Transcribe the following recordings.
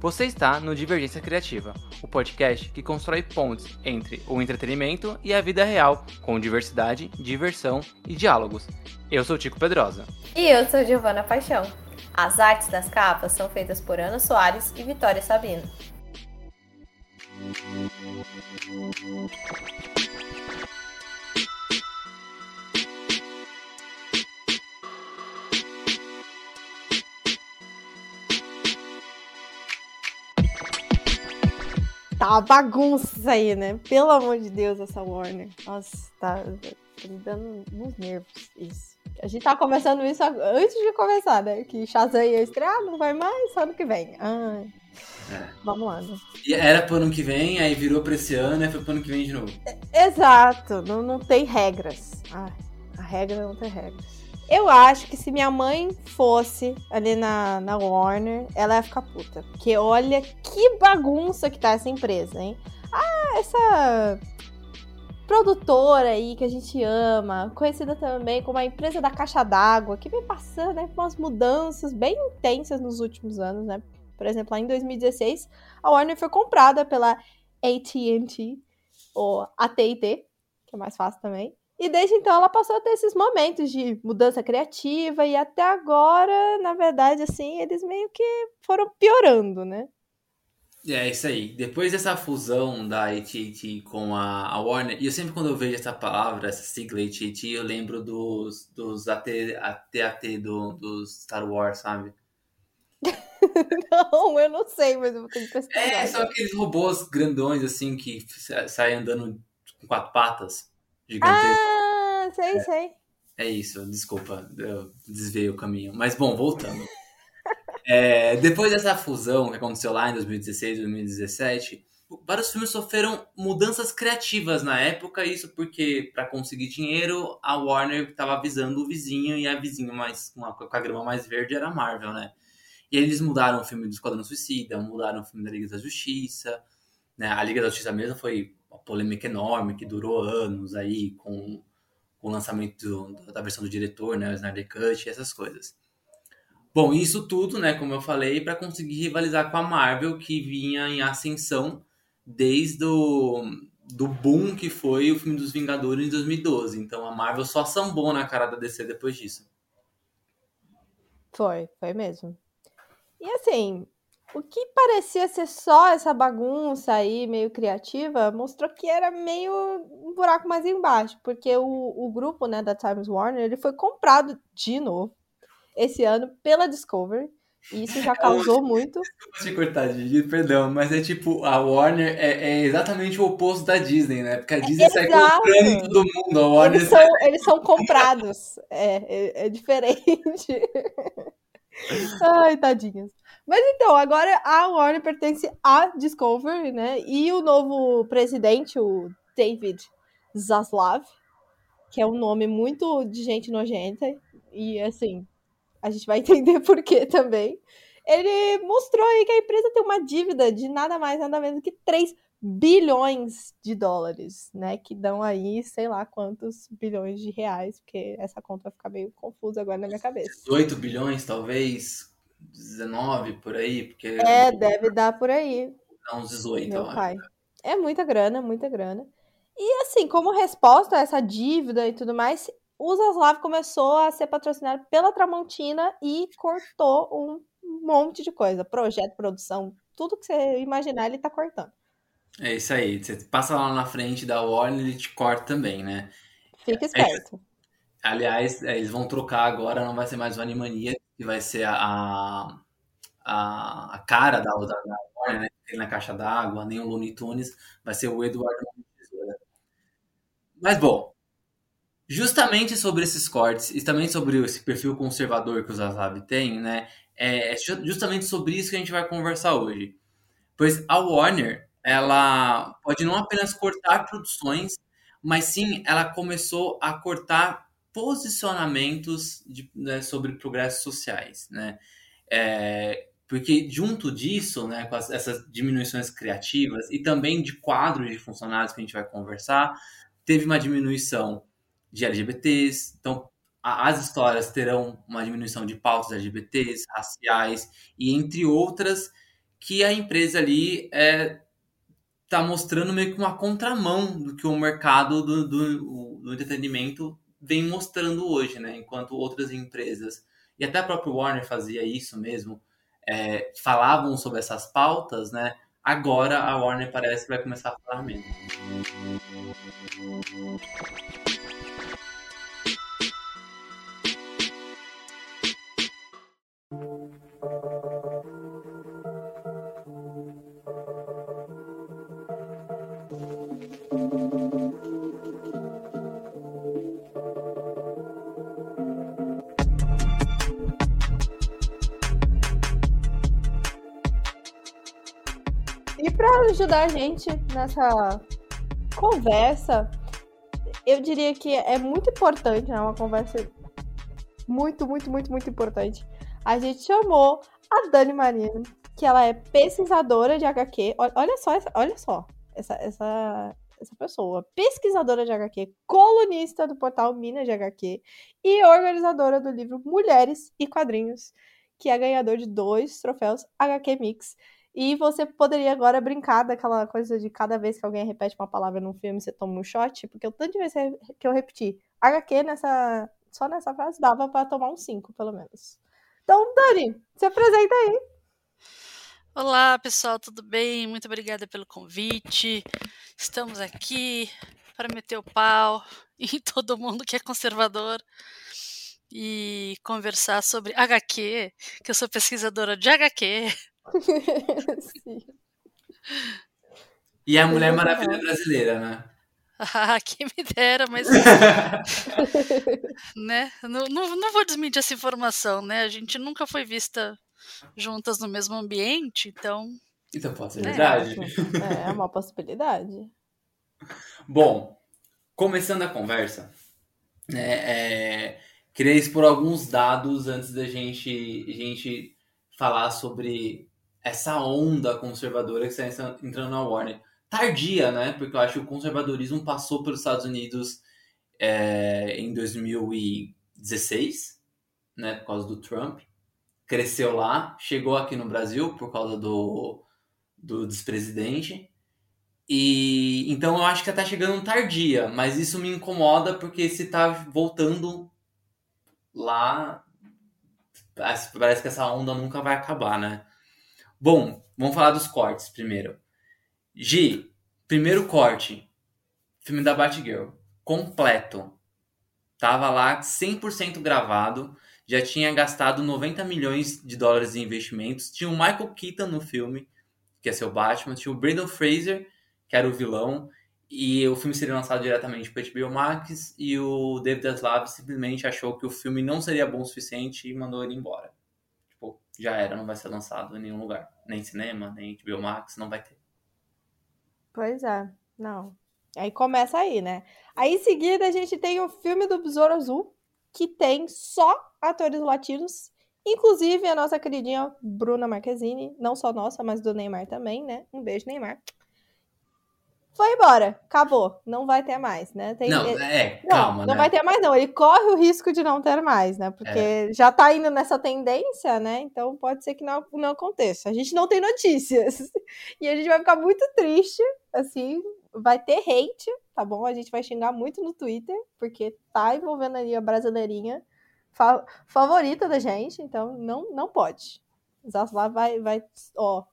Você está no Divergência Criativa, o podcast que constrói pontes entre o entretenimento e a vida real, com diversidade, diversão e diálogos. Eu sou Tico Pedrosa. E eu sou Giovana Paixão. As artes das capas são feitas por Ana Soares e Vitória Sabino. Tá bagunça aí, né? Pelo amor de Deus, essa Warner. Nossa, tá, tá me dando uns nervos isso. A gente tá conversando isso antes de começar, né? Que Shazam ia estrear, não vai mais, só ano que vem. Ai. É. Vamos lá, né? E era pro ano que vem, aí virou pra esse ano e foi pro ano que vem de novo. Exato, não, não tem regras. Ai, a regra não tem regras. Eu acho que se minha mãe fosse ali na, na Warner, ela ia ficar puta. Porque olha que bagunça que tá essa empresa, hein? Ah, essa produtora aí que a gente ama, conhecida também como a empresa da caixa d'água, que vem passando né, por umas mudanças bem intensas nos últimos anos, né? Por exemplo, lá em 2016, a Warner foi comprada pela AT&T, ou AT&T, que é mais fácil também. E desde então ela passou a ter esses momentos de mudança criativa e até agora, na verdade, assim, eles meio que foram piorando, né? É isso aí. Depois dessa fusão da AT&T com a, a, Warner, e eu sempre quando eu vejo essa palavra, essa sigla AT&T, eu lembro dos, dos AT, AT, do, dos Star Wars, sabe? não, eu não sei, mas eu vou ter que pesquisar. É, são aqueles robôs grandões, assim, que saem andando com quatro patas gigantesco. Ah, sei, é, sei. É isso, desculpa, eu desviei o caminho. Mas bom, voltando. é, depois dessa fusão que aconteceu lá em 2016, 2017, vários filmes sofreram mudanças criativas na época, isso porque para conseguir dinheiro, a Warner estava avisando o vizinho e a vizinha mais com a, com a grama mais verde era a Marvel, né? E eles mudaram o filme do Esquadrão Suicida, mudaram o filme da Liga da Justiça, né? A Liga da Justiça mesmo foi uma polêmica enorme que durou anos aí com, o lançamento do, da versão do diretor, né, o Snyder Cut e essas coisas. Bom, isso tudo, né, como eu falei, para conseguir rivalizar com a Marvel que vinha em ascensão desde o do boom que foi o filme dos Vingadores em 2012. Então a Marvel só sambou na cara da DC depois disso. Foi, foi mesmo. E assim, o que parecia ser só essa bagunça aí, meio criativa, mostrou que era meio um buraco mais embaixo, porque o, o grupo né, da Times Warner ele foi comprado de novo esse ano pela Discovery. E isso já causou muito. Desculpa te cortar, Gigi, perdão, mas é tipo, a Warner é, é, exatamente o oposto da Disney, né? Porque a Disney sai comprando todo mundo, a Warner. Eles são, eles são comprados. É, é, é diferente. Ai, tadinhos. Mas então, agora a Warner pertence à Discovery, né? E o novo presidente, o David Zaslav, que é um nome muito de gente nojenta, e assim, a gente vai entender por quê também. Ele mostrou aí que a empresa tem uma dívida de nada mais, nada menos que 3 bilhões de dólares, né? Que dão aí, sei lá quantos bilhões de reais, porque essa conta vai ficar meio confusa agora na minha cabeça. 18 bilhões, talvez, 19 por aí, porque. É, deve dar por aí. Dá uns 18, Meu pai. É muita grana, muita grana. E assim, como resposta a essa dívida e tudo mais, o Zaslav começou a ser patrocinado pela Tramontina e cortou um monte de coisa. Projeto, produção, tudo que você imaginar, ele tá cortando. É isso aí. Você passa lá na frente da Warner, ele te corta também, né? Fica esperto. É, aliás, é, eles vão trocar agora, não vai ser mais o Animania, que vai ser a, a, a cara da, da, da Warner, né? Tem na caixa d'água, nem o Looney Tunes, vai ser o Eduardo Mas bom, justamente sobre esses cortes e também sobre esse perfil conservador que o Zazabi tem, né? É, é justamente sobre isso que a gente vai conversar hoje. Pois a Warner, ela pode não apenas cortar produções, mas sim ela começou a cortar posicionamentos de, né, sobre progressos sociais, né? É, Porque junto disso, né, com as, essas diminuições criativas e também de quadros de funcionários que a gente vai conversar, teve uma diminuição de LGBTs. Então, a, as histórias terão uma diminuição de pautas LGBTs, raciais e entre outras que a empresa ali é, tá mostrando meio que uma contramão do que o mercado do, do, do entretenimento vem mostrando hoje, né? Enquanto outras empresas e até a própria Warner fazia isso mesmo, é, falavam sobre essas pautas, né? Agora a Warner parece que vai começar a falar mesmo. Ajudar a gente nessa conversa, eu diria que é muito importante, é né? uma conversa muito, muito, muito, muito importante. A gente chamou a Dani Marino, que ela é pesquisadora de HQ. Olha só, olha só essa, essa, essa pessoa. Pesquisadora de HQ, colunista do portal Minas de HQ e organizadora do livro Mulheres e Quadrinhos, que é ganhador de dois troféus HQ Mix. E você poderia agora brincar daquela coisa de cada vez que alguém repete uma palavra num filme, você toma um shot, porque o tanto de vezes que eu repeti HQ nessa, só nessa frase dava para tomar uns 5, pelo menos. Então, Dani, se apresenta aí. Olá, pessoal, tudo bem? Muito obrigada pelo convite. Estamos aqui para meter o pau em todo mundo que é conservador e conversar sobre HQ, que eu sou pesquisadora de HQ. Sim. E a Mulher Maravilha brasileira, né? Ah, quem me dera, mas. né? Não, não, não vou desmentir essa informação, né? A gente nunca foi vista juntas no mesmo ambiente, então. Então pode ser né? verdade. É, é uma possibilidade. Bom, começando a conversa, né, é, queria expor alguns dados antes da gente, gente falar sobre essa onda conservadora que está entrando na Warner. Tardia, né? Porque eu acho que o conservadorismo passou pelos Estados Unidos é, em 2016, né? Por causa do Trump. Cresceu lá, chegou aqui no Brasil por causa do, do despresidente. E então eu acho que está chegando tardia, mas isso me incomoda porque se está voltando lá, parece que essa onda nunca vai acabar, né? Bom, vamos falar dos cortes primeiro. Gi, primeiro corte. Filme da Batgirl. Completo. Tava lá 100% gravado. Já tinha gastado 90 milhões de dólares em investimentos. Tinha o Michael Keaton no filme, que é seu Batman. Tinha o Brandon Fraser, que era o vilão. E o filme seria lançado diretamente para HBO Max. E o David Zaslav simplesmente achou que o filme não seria bom o suficiente e mandou ele embora já era, não vai ser lançado em nenhum lugar. Nem cinema, nem HBO Max, não vai ter. Pois é, não. Aí começa aí, né? Aí em seguida a gente tem o filme do Besouro Azul, que tem só atores latinos, inclusive a nossa queridinha Bruna Marquezine, não só nossa, mas do Neymar também, né? Um beijo, Neymar foi embora, acabou, não vai ter mais, né? Tem, não, é, não, calma, Não né? vai ter mais não, ele corre o risco de não ter mais, né? Porque é. já tá indo nessa tendência, né? Então pode ser que não, não aconteça. A gente não tem notícias. E a gente vai ficar muito triste, assim, vai ter hate, tá bom? A gente vai xingar muito no Twitter, porque tá envolvendo ali a brasileirinha fa favorita da gente, então não, não pode. Zaslav vai, vai, ó,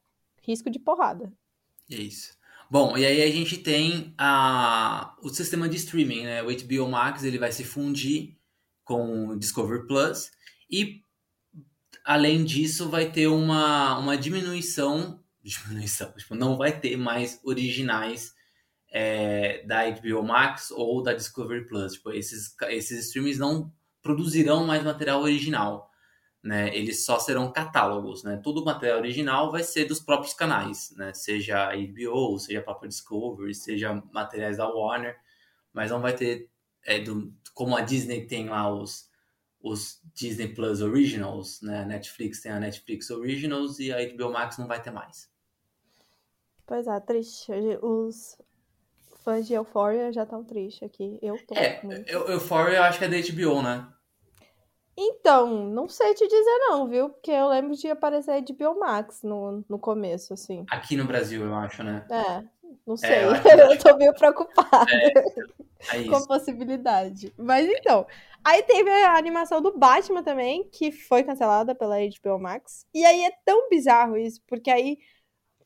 risco de porrada. É isso. Bom, e aí a gente tem a, o sistema de streaming, né? O HBO Max ele vai se fundir com o Discovery Plus e além disso vai ter uma, uma diminuição, diminuição, tipo, não vai ter mais originais é, da HBO Max ou da Discovery Plus. Tipo, esses, esses streamings não produzirão mais material original né, eles só serão catálogos, né? Todo o material original vai ser dos próprios canais, né? Seja a HBO, seja a própria Discovery, seja materiais da Warner, mas não vai ter é, do, como a Disney tem lá os os Disney Plus Originals, né? Netflix tem a Netflix Originals e a HBO Max não vai ter mais. Pois é, triste. Os fãs de Euphoria já estão tristes aqui. Eu tô É, muito. Eu- Euphoria eu acho que é da HBO, né? Então, não sei te dizer não, viu? Porque eu lembro de aparecer de Biomax no, no começo, assim. Aqui no Brasil, eu acho, né? É, não sei. eu eu, acho- tô meio preocupada É com a possibilidade. Mas então, aí teve a animação do Batman também, que foi cancelada pela HBO Max. E aí é tão bizarro isso, porque aí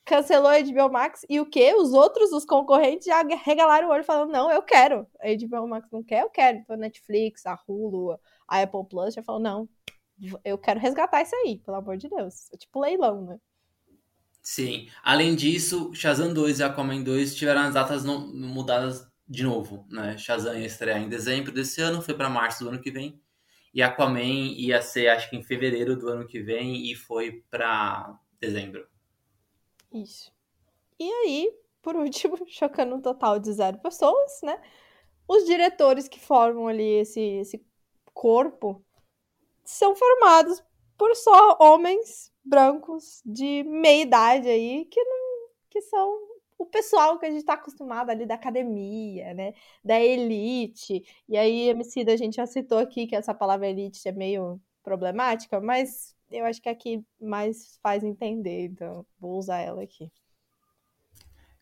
cancelou a HBO Max e o quê? Os outros, os concorrentes, já regalaram o olho falando, não, eu quero. A HBO Max não quer, eu quero. Então a Netflix, a Hulu, a Apple Plus já falou, não, eu quero resgatar isso aí, pelo amor de Deus. É tipo leilão, né? Sim. Além disso, Shazam 2 e Aquaman 2 tiveram as datas no- mudadas de novo, né? Shazam ia estrear em dezembro desse ano, foi para março do ano que vem. E Aquaman ia ser, acho que em fevereiro do ano que vem, e foi para dezembro. Isso. E aí, por último, chocando um total de zero pessoas, né? Os diretores que formam ali esse, esse corpo são formados por só homens brancos de meia idade aí, que não, que são o pessoal que a gente tá acostumado ali da academia, né? Da elite. E aí, MC da gente já citou aqui que essa palavra elite é meio problemática, mas eu acho que aqui mais faz entender, então vou usar ela aqui.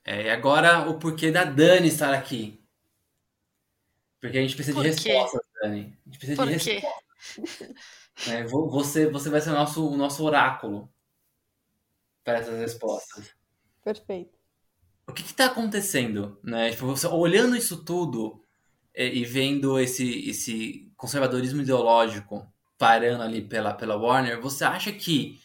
É, e agora o porquê da Dani estar aqui. Porque a gente precisa de Por quê? respostas, Dani. A gente precisa Por de? Vo- Você, você vai ser o nosso, o nosso oráculo para essas respostas. Perfeito. O que está acontecendo, né? Tipo, você olhando isso tudo é, e vendo esse, esse conservadorismo ideológico parando ali pela, pela Warner, você acha que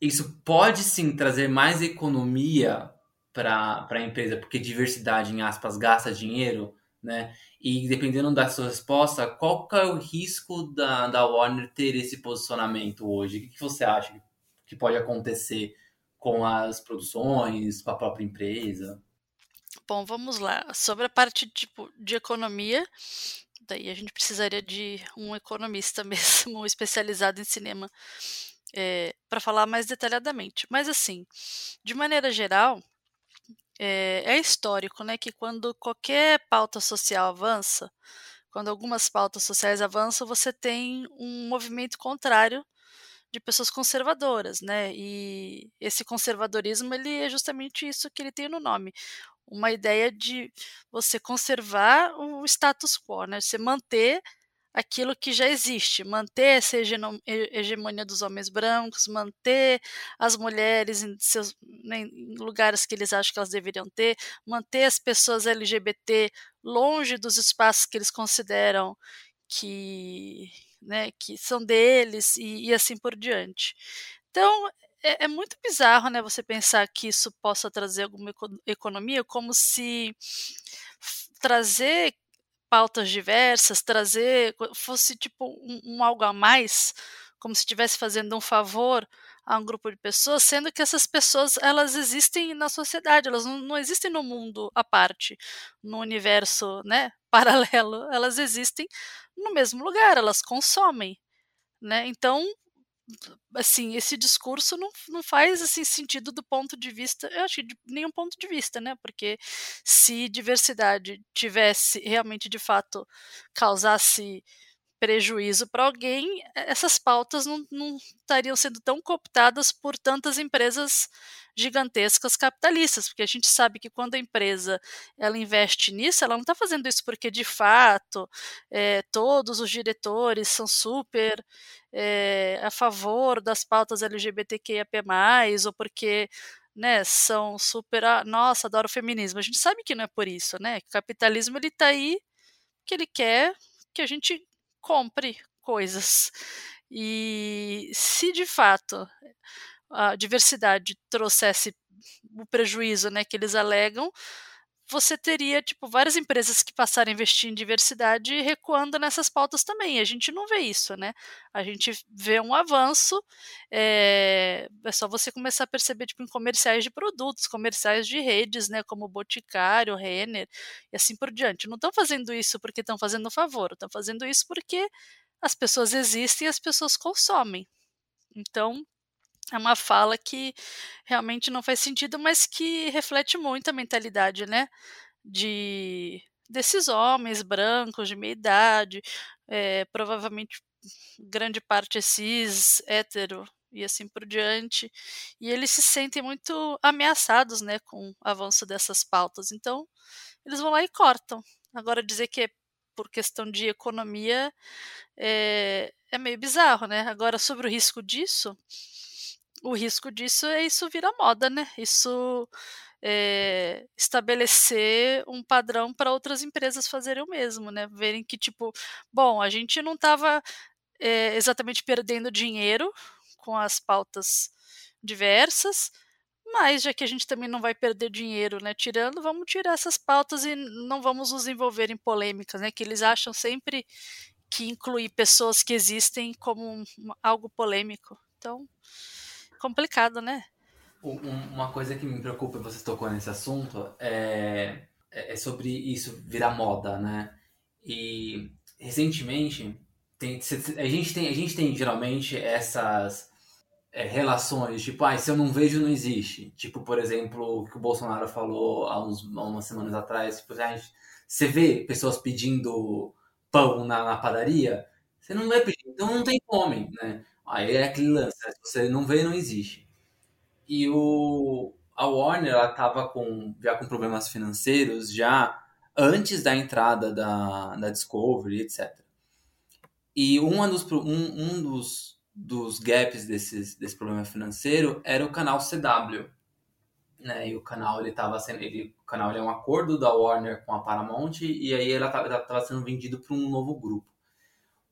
isso pode sim trazer mais economia para a empresa, porque diversidade, em aspas, gasta dinheiro, né? E dependendo da sua resposta, qual que é o risco da, da Warner ter esse posicionamento hoje? O que, que você acha que- pode acontecer com as produções, com a própria empresa? Bom, vamos lá. Sobre a parte tipo de economia, daí a gente precisaria de um economista mesmo, especializado em cinema, para falar mais detalhadamente. Mas assim, de maneira geral, é, é histórico, né, que quando qualquer pauta social avança, quando algumas pautas sociais avançam, você tem um movimento contrário de pessoas conservadoras, né? E esse conservadorismo ele é justamente isso que ele tem no nome, uma ideia de você conservar o status quo, né? Você manter aquilo que já existe, manter essa hegemonia dos homens brancos, manter as mulheres em seus né, em lugares que eles acham que elas deveriam ter, manter as pessoas LGBT longe dos espaços que eles consideram que, né, que são deles e, e assim por diante. Então é, é muito bizarro, né, você pensar que isso possa trazer alguma eco- economia, como se trazer pautas diversas, trazer fosse tipo um, um algo a mais, como se estivesse fazendo um favor a um grupo de pessoas, sendo que essas pessoas elas existem na sociedade, elas não, não existem no mundo à parte, no universo, né, paralelo, elas existem no mesmo lugar, elas consomem, né? Então, assim, esse discurso não, não faz assim sentido do ponto de vista, eu acho que de nenhum ponto de vista, né? Porque se diversidade tivesse realmente de fato causasse prejuízo para alguém, essas pautas não, não estariam sendo tão cooptadas por tantas empresas gigantescas capitalistas, porque a gente sabe que quando a empresa ela investe nisso, ela não está fazendo isso porque de fato é, todos os diretores são super é, a favor das pautas LGBTQIAP+, ou porque né, são super, ah, nossa, adoro o feminismo. A gente sabe que não é por isso, né? O capitalismo ele tá aí que ele quer que a gente compre coisas. E se de fato a diversidade trouxesse o prejuízo, né, que eles alegam, você teria tipo várias empresas que passaram a investir em diversidade recuando nessas pautas também. A gente não vê isso, né? A gente vê um avanço. É, é só você começar a perceber tipo em comerciais de produtos, comerciais de redes, né? Como Boticário, Renner e assim por diante. Não estão fazendo isso porque estão fazendo um favor, estão fazendo isso porque as pessoas existem e as pessoas consomem. Então, é uma fala que realmente não faz sentido, mas que reflete muito a mentalidade, né? De desses homens brancos de meia idade, é, provavelmente grande parte cis, hétero e assim por diante, e eles se sentem muito ameaçados, né, com o avanço dessas pautas. Então, eles vão lá e cortam. Agora dizer que é por questão de economia é, é meio bizarro, né? Agora sobre o risco disso, o risco disso é isso virar moda, né? Isso é, estabelecer um padrão para outras empresas fazerem o mesmo, né? Verem que, tipo, bom, a gente não estava é, eh, exatamente perdendo dinheiro com as pautas diversas, mas já que a gente também não vai perder dinheiro, né, tirando, vamos tirar essas pautas e não vamos nos envolver em polêmicas, né, que eles acham sempre que incluir pessoas que existem como um, algo polêmico. Então, complicado, né? Uma coisa que me preocupa, você tocou nesse assunto, é, é, é sobre isso virar moda, né? E recentemente, tem, a, gente tem, a gente tem geralmente essas é, relações, tipo, ah, se eu não vejo, não existe. Tipo, por exemplo, o que o Bolsonaro falou há, uns, há umas semanas atrás, tipo, ah, você vê pessoas pedindo pão na, na padaria, você não vai pedir, então não tem fome, né? Aí é aquele lance, né? se você não vê, não existe. E o, a Warner ela estava com, já com problemas financeiros já antes da entrada da, da Discovery, etc. E um dos, um, um dos, dos gaps desses, desse problema financeiro era o canal CW. Né? E o canal ele estava sendo, ele, o canal ele é um acordo da Warner com a Paramount e aí ela estava sendo vendido para um novo grupo.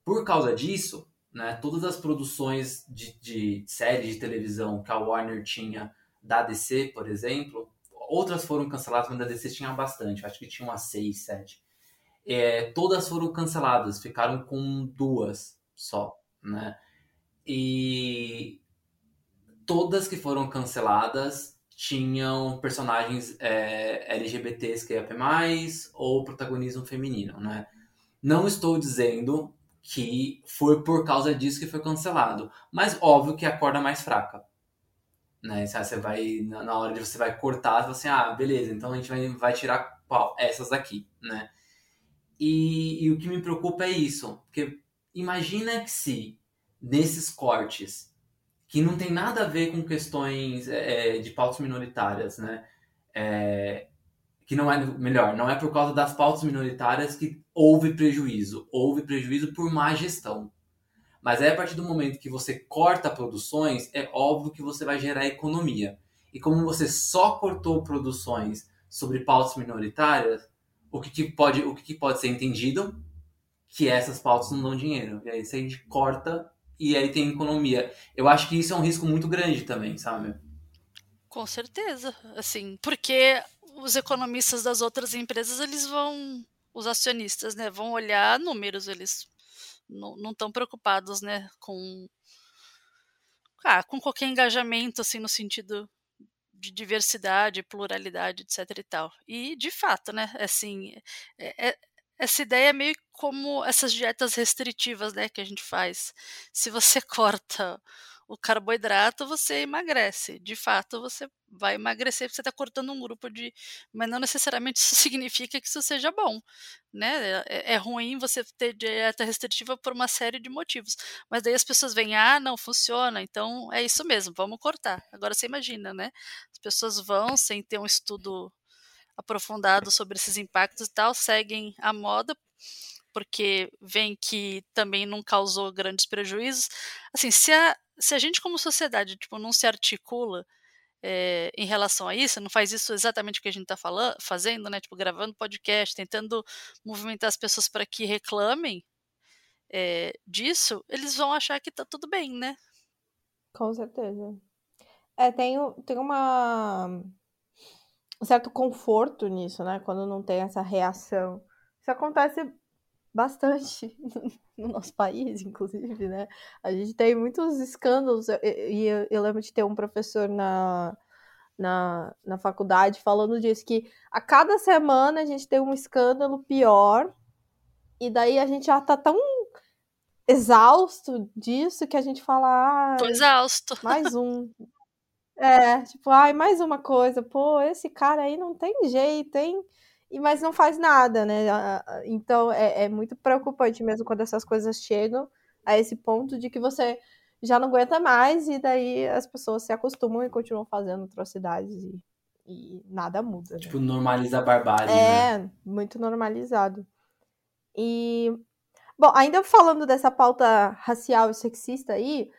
Por causa disso, né? Todas as produções de, de séries de televisão que a Warner tinha da DC, por exemplo, outras foram canceladas, mas da DC tinha bastante, acho que tinha umas seis, sete. É, todas foram canceladas, ficaram com duas só, né? E todas que foram canceladas tinham personagens é, LGBTs que é mais ou protagonismo feminino, né? Não estou dizendo que foi por causa disso que foi cancelado. Mas óbvio que é a corda mais fraca. Né? Você vai, na hora de você vai cortar, você assim, ah, beleza, então a gente vai, vai tirar qual? Essas daqui, né? E, e o que me preocupa é isso, porque imagina que se nesses cortes, que não tem nada a ver com questões é, de pautas minoritárias, né? É, que não é melhor, não é por causa das pautas minoritárias que houve prejuízo, houve prejuízo por má gestão. Mas aí, a partir do momento que você corta produções, é óbvio que você vai gerar economia. E como você só cortou produções sobre pautas minoritárias, o que, que pode, o que, que, pode ser entendido? Que essas pautas não dão dinheiro. E aí você a gente corta e aí tem economia. Eu acho que isso é um risco muito grande também, sabe? Com certeza, assim, porque os economistas das outras empresas eles vão, os acionistas, né, vão olhar números, eles não estão preocupados, né, com ah, com qualquer engajamento assim no sentido de diversidade, pluralidade, etc e tal. E de fato, né, assim, é, é, essa ideia é meio como essas dietas restritivas, né, que a gente faz. Se você corta o carboidrato, você emagrece. De fato, você vai emagrecer porque você está cortando um grupo de. Mas não necessariamente isso significa que isso seja bom. Né? É, é, ruim você ter dieta restritiva por uma série de motivos. Mas daí as pessoas vêm, ah, não, funciona, então é isso mesmo, vamos cortar. Agora você imagina, né? As pessoas vão sem ter um estudo aprofundado sobre esses impactos e tal, seguem a moda porque vem que também não causou grandes prejuízos. Assim, se a, se a gente como sociedade tipo, não se articula é, em relação a isso, não faz isso exatamente o que a gente está fazendo, né? Tipo, gravando podcast, tentando movimentar as pessoas para que reclamem é, disso, eles vão achar que está tudo bem, né? Com certeza. É, tem, tem uma um certo conforto nisso, né? Quando não tem essa reação. Isso acontece bastante no nosso país, inclusive, né? A gente tem muitos escândalos, e eu, eu, lembro de ter um professor na, na, na faculdade falando disso, que a cada semana a gente tem um escândalo pior, e daí a gente já tá tão exausto disso que a gente fala, ah, Tô exausto. mais um. É, tipo, ai, mais uma coisa, pô, esse cara aí não tem jeito, hein? E, mas não faz nada, né? Então é, é muito preocupante mesmo quando essas coisas chegam a esse ponto de que você já não aguenta mais e daí as pessoas se acostumam e continuam fazendo atrocidades e, e nada muda. Né? Tipo, normaliza a barbárie. É, né? muito normalizado. E, bom, ainda falando dessa pauta racial e sexista aí,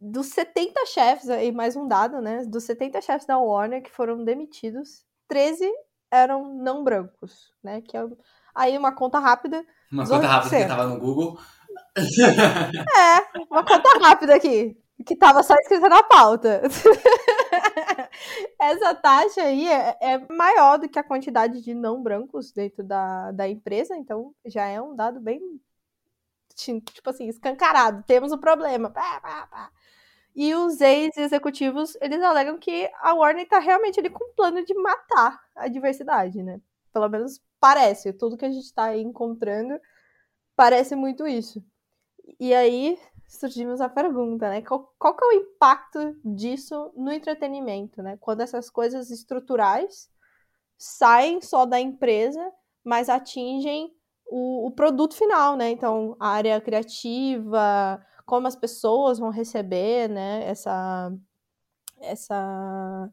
dos 70 chefes, aí mais um dado, né? Dos 70 chefes da Warner que foram demitidos, 13 eram não brancos, né? Que é aí uma conta rápida. Uma conta rápida que tava no Google. É, uma conta rápida aqui, que tava só escrita na pauta. Essa taxa aí é, é, maior do que a quantidade de não brancos dentro da, da empresa, então já é um dado bem, tipo assim, escancarado. Temos o um problema. Pá, pá, pá. E os ex-executivos, eles alegam que a Warner tá realmente ali com um plano de matar a diversidade, né? Pelo menos parece. Tudo que a gente tá aí encontrando parece muito isso. E aí surgimos a pergunta, né? Qual, qual que é o impacto disso no entretenimento, né? Quando essas coisas estruturais saem só da empresa, mas atingem o, o produto final, né? Então, a área criativa, como as pessoas vão receber, né? Essa, essa,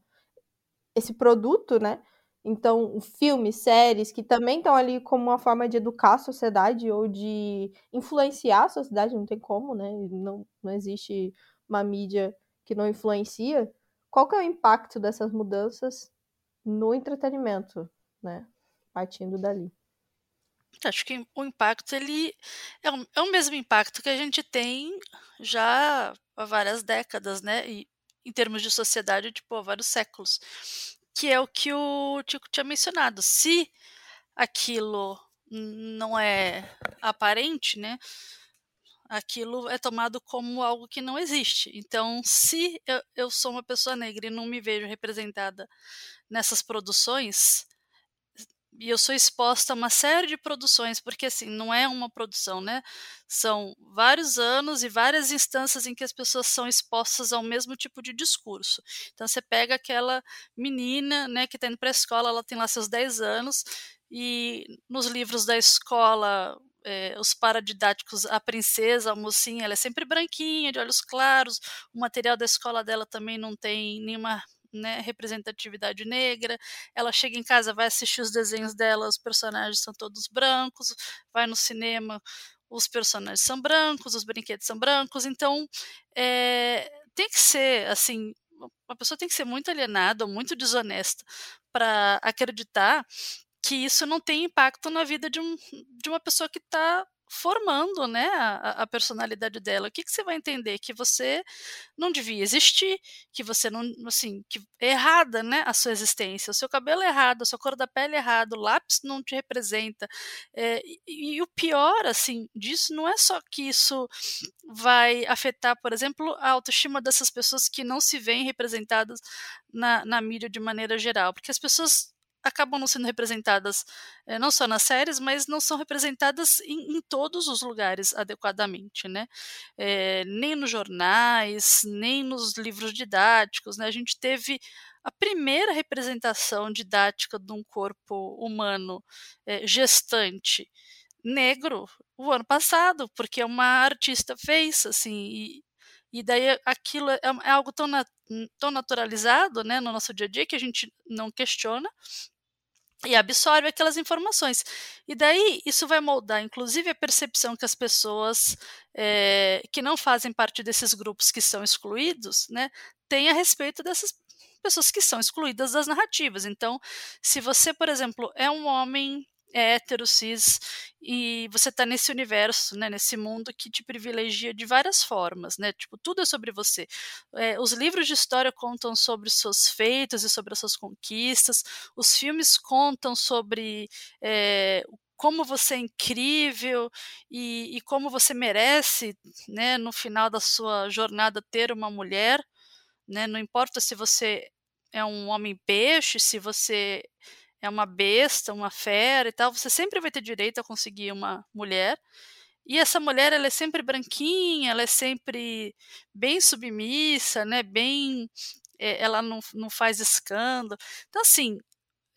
esse produto, né? Então, filmes, séries, que também estão ali como uma forma de educar a sociedade ou de influenciar a sociedade, não tem como, né? Não, não existe uma mídia que não influencia. Qual que é o impacto dessas mudanças no entretenimento, né? Partindo dali. Acho que o impacto ele é o, é o mesmo impacto que a gente tem já há várias décadas, né? E em termos de sociedade, tipo, há vários séculos que é o que o Tico tinha mencionado. Se aquilo não é aparente, né? Aquilo é tomado como algo que não existe. Então, se eu, eu sou uma pessoa negra e não me vejo representada nessas produções, e eu sou exposta a uma série de produções, porque assim, não é uma produção, né? São vários anos e várias instâncias em que as pessoas são expostas ao mesmo tipo de discurso. Então você pega aquela menina, né, que está indo para a escola, ela tem lá seus 10 anos, e nos livros da escola é, os paradidáticos, a princesa, a mocinha, ela é sempre branquinha, de olhos claros, o material da escola dela também não tem nenhuma né, representatividade negra. Ela chega em casa, vai assistir os desenhos dela, os personagens são todos brancos, vai no cinema, os personagens são brancos, os brinquedos são brancos. Então, é, tem que ser assim, uma pessoa tem que ser muito alienada ou muito desonesta para acreditar que isso não tem impacto na vida de, um, de uma pessoa que está formando né, a, a, personalidade dela. O que, que você vai entender? Que você não devia existir, que você não, assim, que é errada né, a sua existência, o seu cabelo é errado, a sua cor da pele é errado, o lápis não te representa. É, e, e, o pior, assim, disso não é só que isso vai afetar, por exemplo, a autoestima dessas pessoas que não se veem representadas na, na mídia de maneira geral, porque as pessoas acabam não sendo representadas é, não só nas séries, mas não são representadas em, em todos os lugares adequadamente, né? É, nem nos jornais, nem nos livros didáticos, né? A gente teve a primeira representação didática de um corpo humano é, gestante negro o ano passado, porque uma artista fez, assim, e, e daí aquilo é, é algo tão, na, tão naturalizado né, no nosso dia a dia que a gente não questiona e absorve aquelas informações. E daí isso vai moldar, inclusive, a percepção que as pessoas é, que não fazem parte desses grupos que são excluídos, né, têm a respeito dessas pessoas que são excluídas das narrativas. Então, se você, por exemplo, é um homem é hétero, cis, e você está nesse universo, né, nesse mundo que te privilegia de várias formas, né? Tipo, tudo é sobre você. É, os livros de história contam sobre seus feitos e sobre as suas conquistas, os filmes contam sobre é, como você é incrível e, e, como você merece, né, no final da sua jornada, ter uma mulher, né? Não importa se você é um homem peixe, se você é uma besta, uma fera e tal, você sempre vai ter direito a conseguir uma mulher. E essa mulher, ela é sempre branquinha, ela é sempre bem submissa, né? Bem, é, ela não, não faz escândalo. Então, assim,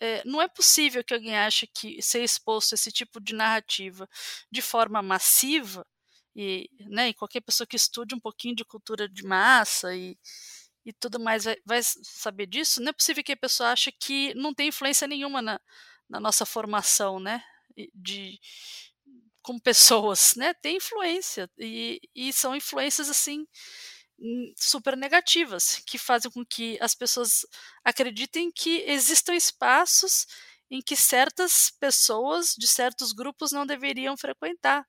é, não é possível que alguém ache que ser exposto a esse tipo de narrativa de forma massiva e, né, e qualquer pessoa que estude um pouquinho de cultura de massa e, e tudo mais vai, vai saber disso. Não é possível que a pessoa ache que não tem influência nenhuma na, na nossa formação, né? De, como pessoas, né? Tem influência e, e são influências assim super negativas que fazem com que as pessoas acreditem que existam espaços em que certas pessoas de certos grupos não deveriam frequentar.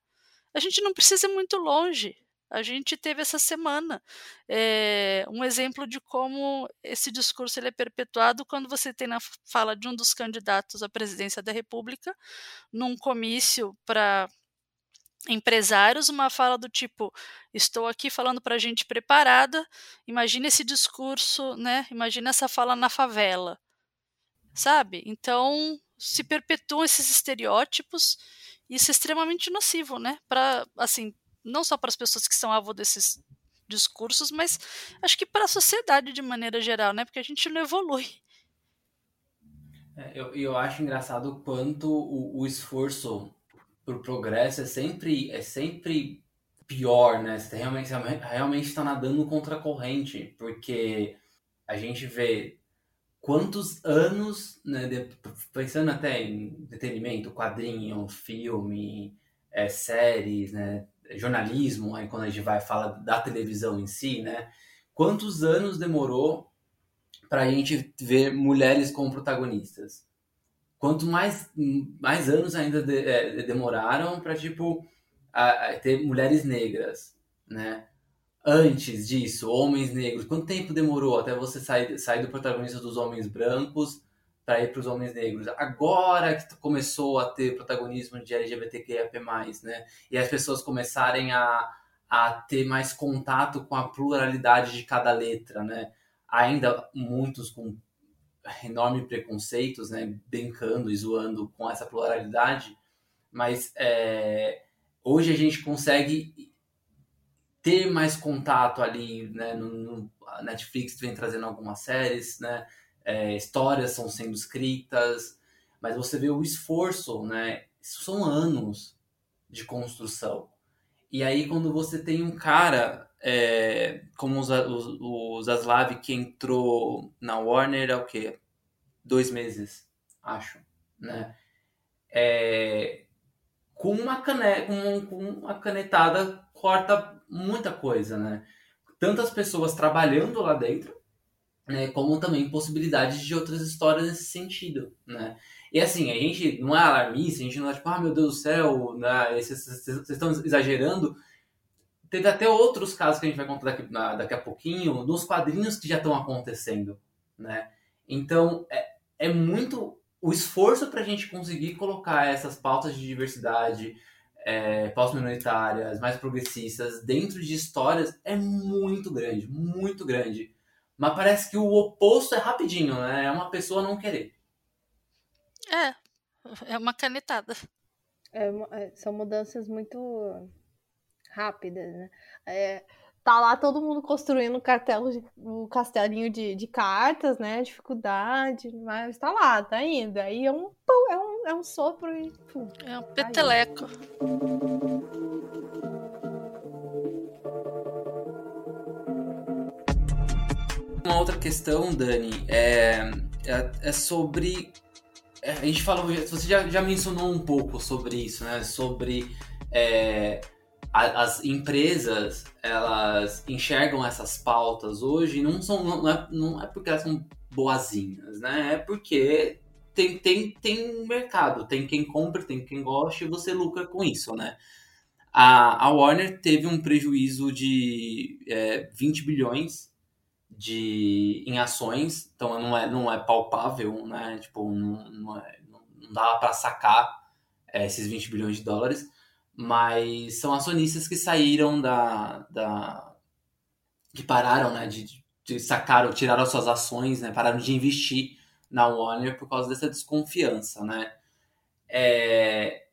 A gente não precisa ir muito longe. A gente teve essa semana é, um exemplo de como esse discurso ele é perpetuado quando você tem na fala de um dos candidatos à presidência da República, num comício para empresários, uma fala do tipo: estou aqui falando para gente preparada, imagina esse discurso, né? Imagina essa fala na favela, sabe? Então se perpetuam esses estereótipos, isso é extremamente nocivo, né? Para assim, não só para as pessoas que são alvo desses discursos, mas acho que para a sociedade de maneira geral, né? Porque a gente não evolui. É, eu, eu acho engraçado o quanto o, o esforço pro progresso é sempre, é sempre pior, né? Você realmente realmente está nadando contra a corrente, porque a gente vê quantos anos, né, de, pensando até em entretenimento, quadrinho, filme, é, séries, né, jornalismo, aí quando a gente vai falar da televisão em si, né, quantos anos demorou para a gente ver mulheres como protagonistas? quanto mais, mais anos ainda de, é, demoraram para tipo a, a ter mulheres negras, né? Antes disso, homens negros, quanto tempo demorou até você sair, sair do protagonista dos homens brancos para ir para os homens negros? Agora que começou a ter protagonismo de LGBTQIAP+, né? E as pessoas começarem a, a ter mais contato com a pluralidade de cada letra, né? Ainda muitos com enorme preconceitos, né, brincando e zoando com essa pluralidade, mas é, hoje a gente consegue ter mais contato ali, né, no, no Netflix vem trazendo algumas séries, né, é, histórias estão sendo escritas, mas você vê o esforço, né, isso são anos de construção. E aí quando você tem um cara é, como o Zaslav que entrou na Warner há o quê? Dois meses, acho, né? É, com uma caneta, com, com uma canetada corta muita coisa, né? Tantas pessoas trabalhando lá dentro, né, como também possibilidades de outras histórias nesse sentido, né? E assim, a gente não é alarmista, a gente não é tipo, ah, meu Deus do céu, né, vocês estão exagerando, teve até outros casos que a gente vai contar daqui, daqui a pouquinho, nos quadrinhos que já estão acontecendo, né? Então, é, é muito o esforço para a gente conseguir colocar essas pautas de diversidade, é, pautas minoritárias, mais progressistas, dentro de histórias é muito grande, muito grande. Mas parece que o oposto é rapidinho, né? É uma pessoa não querer. É, é uma canetada. É, é são mudanças muito rápidas, né? É, tá lá todo mundo construindo cartelo de, um castelinho de, de cartas, né? Dificuldade, mas tá lá, tá indo. Aí é um, é um, é um sopro e. Pum, é um peteleco. Uma outra questão, Dani, é, é, é sobre. É, a gente falou, você já, já mencionou um pouco sobre isso, né? Sobre é, as empresas elas enxergam essas pautas hoje não são não é, não é porque elas são boazinhas, né? É porque tem, tem, tem mercado, tem quem compra, tem quem gosta e você lucra com isso, né? A, a Warner teve um prejuízo de é, 20 bilhões de, em ações, então não é, não é palpável, né? Tipo, não, não, é, não dá para sacar é, esses 20 bilhões de dólares mas são acionistas que saíram da, da que pararam, né, de, de sacaram, tiraram suas ações, né, pararam de investir na Warner por causa dessa desconfiança, né. É,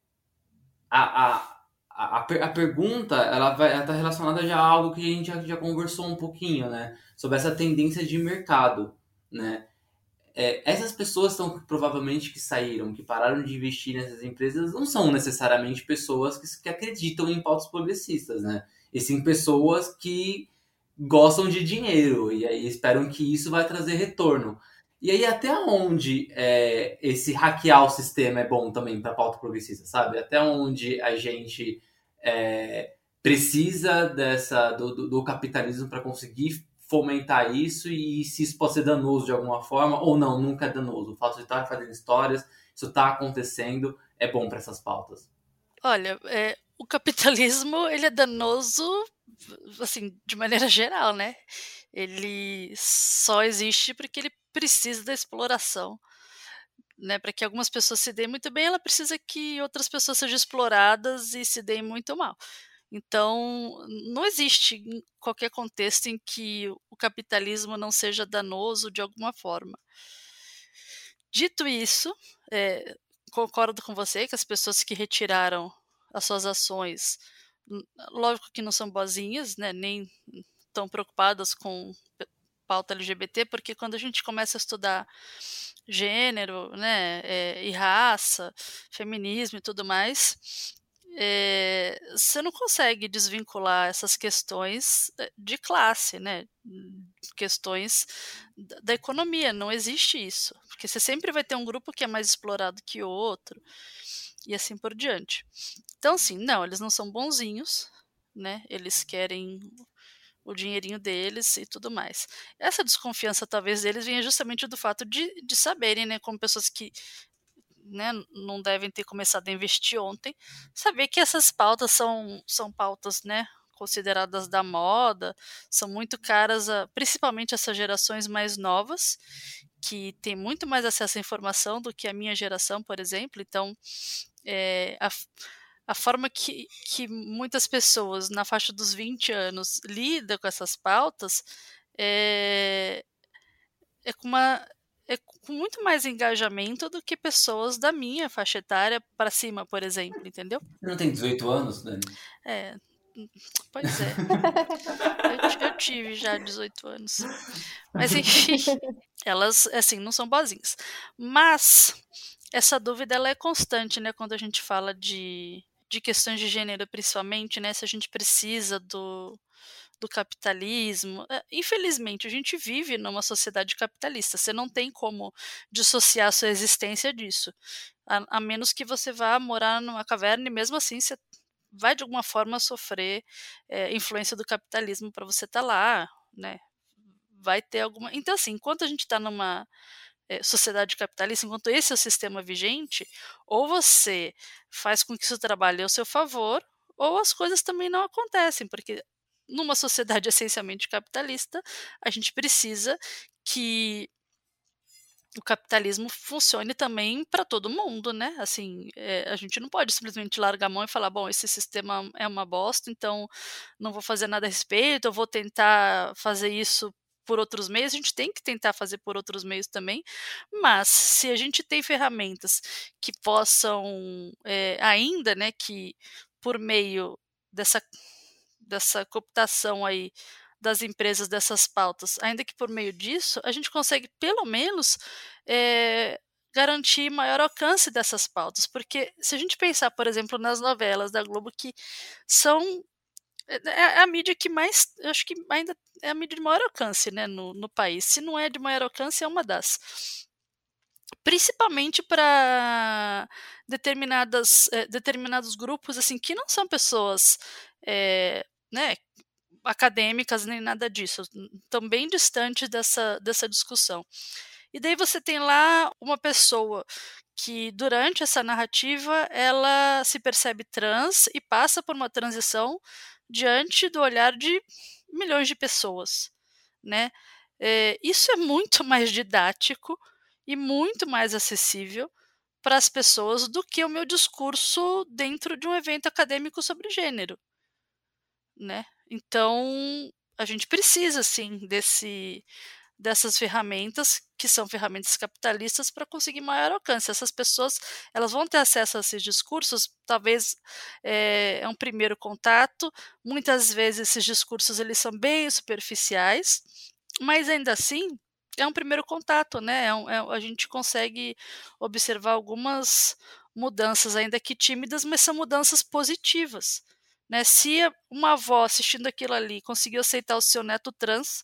a, a, a, a, pergunta ela vai estar tá relacionada já a algo que a gente já, já conversou um pouquinho, né? Sobre essa tendência de mercado, né? É, essas pessoas estão provavelmente que saíram, que pararam de investir nessas empresas, não são necessariamente pessoas que, que acreditam em pautas progressistas, né? E sim pessoas que gostam de dinheiro e aí esperam que isso vai trazer retorno. E aí, até onde é, esse hackear o sistema é bom também para pauta progressista, sabe? Até onde a gente é, precisa dessa do, do, do capitalismo para conseguir fomentar isso e se isso pode ser danoso de alguma forma ou não, nunca é danoso. O fato de estar fazendo histórias, isso está acontecendo, é bom para essas pautas. Olha, é, o capitalismo ele é danoso assim de maneira geral, né? Ele só existe porque ele precisa da exploração. Né, para que algumas pessoas se deem muito bem, ela precisa que outras pessoas sejam exploradas e se deem muito mal. Então, não existe qualquer contexto em que o capitalismo não seja danoso de alguma forma. Dito isso, é, concordo com você que as pessoas que retiraram as suas ações, lógico que não são boazinhas, né, nem tão preocupadas com pauta LGBT, porque quando a gente começa a estudar gênero, né, é, e raça, feminismo e tudo mais, é, você não consegue desvincular essas questões eh, de classe, né? Questões da economia, não existe isso. Porque você sempre vai ter um grupo que é mais explorado que o outro, e assim por diante. Então, assim, não, eles não são bonzinhos, né? Eles querem o dinheirinho deles e tudo mais. Essa desconfiança, talvez, deles venha justamente do fato de, de saberem, né, como pessoas que né, não devem ter começado a investir ontem, saber que essas pautas são, são pautas, né, consideradas da moda, são muito caras, a, principalmente essas gerações mais novas, que têm muito mais acesso à informação do que a minha geração, por exemplo. Então, é, a, a forma que, que muitas pessoas na faixa dos 20 anos lidam com essas pautas é, é com uma é com muito mais engajamento do que pessoas da minha faixa etária para cima, por exemplo, entendeu? Você não tem 18 anos, Dani? É, pois é. eu, eu, tive já 18 anos. Mas enfim, elas, assim, não são boazinhas. Mas essa dúvida ela é constante, né, quando a gente fala de, de questões de gênero, principalmente, né, se a gente precisa do do capitalismo. Eh, infelizmente, a gente vive numa sociedade capitalista. Você não tem como dissociar sua existência disso. A, a menos que você vá morar numa caverna e mesmo assim você vai de alguma forma sofrer é, influência do capitalismo para você estar tá lá, né? Vai ter alguma. Então, assim, enquanto a gente está numa é, sociedade capitalista, enquanto esse é o sistema vigente, ou você faz com que isso trabalhe ao seu favor, ou as coisas também não acontecem, porque numa sociedade essencialmente capitalista, a gente precisa que o capitalismo funcione também para todo mundo, né? Assim, é, a gente não pode simplesmente largar a mão e falar, bom, esse sistema é uma bosta, então não vou fazer nada a respeito, eu vou tentar fazer isso por outros meios, a gente tem que tentar fazer por outros meios também, mas se a gente tem ferramentas que possam é, ainda, né, que por meio dessa dessa cooptação aí das empresas dessas pautas, ainda que por meio disso, a gente consegue pelo menos é, garantir maior alcance dessas pautas, porque se a gente pensar, por exemplo, nas novelas da Globo que são é, é a mídia que mais, acho que ainda é a mídia de maior alcance, né, no, no país. Se não é de maior alcance, é uma das. Principalmente para é, determinados grupos assim que não são pessoas né, acadêmicas nem nada disso, estão bem distantes dessa, dessa discussão. E daí você tem lá uma pessoa que durante essa narrativa ela se percebe trans e passa por uma transição diante do olhar de milhões de pessoas, né? É, isso é muito mais didático e muito mais acessível para as pessoas do que o meu discurso dentro de um evento acadêmico sobre gênero né? Então, a gente precisa, sim, desse, dessas ferramentas, que são ferramentas capitalistas, para conseguir maior alcance. Essas pessoas elas vão ter acesso a esses discursos, talvez é, é um primeiro contato. Muitas vezes esses discursos eles são bem superficiais, mas ainda assim é um primeiro contato, né? É um, é, a gente consegue observar algumas mudanças, ainda que tímidas, mas são mudanças positivas. Né? Se uma avó assistindo aquilo ali conseguiu aceitar o seu neto trans,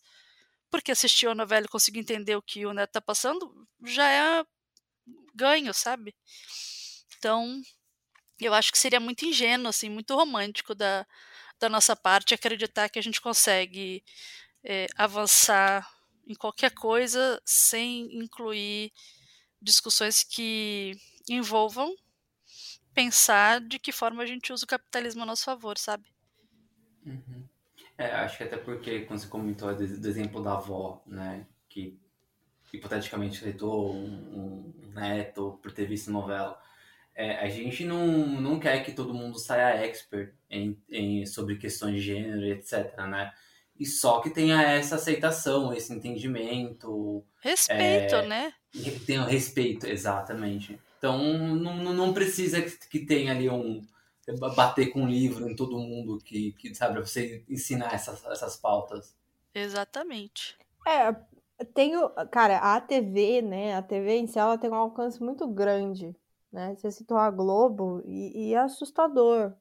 porque assistiu a novela e conseguiu entender o que o neto está passando, já é ganho, sabe? Então, eu acho que seria muito ingênuo, assim, muito romântico da, da nossa parte acreditar que a gente consegue é, avançar em qualquer coisa sem incluir discussões que envolvam pensar de que forma a gente usa o capitalismo a nosso favor, sabe? Uhum. É, acho que até porque, quando você comentou do, do exemplo da avó, né, que hipoteticamente aceitou um, um, neto por ter visto novela, é, a gente não, não quer que todo mundo saia expert em, em, sobre questões de gênero, etc, né? E só que tenha essa aceitação, esse entendimento. Respeito, é, né? Tenha respeito, exatamente. Então não, não precisa que tenha ali um bater com um livro em todo mundo que, que sabe, você ensinar essas, essas pautas. Exatamente. É, tenho, cara, a TV, né, a TV em si, ela tem um alcance muito grande, né, você citou a Globo e, e é assustador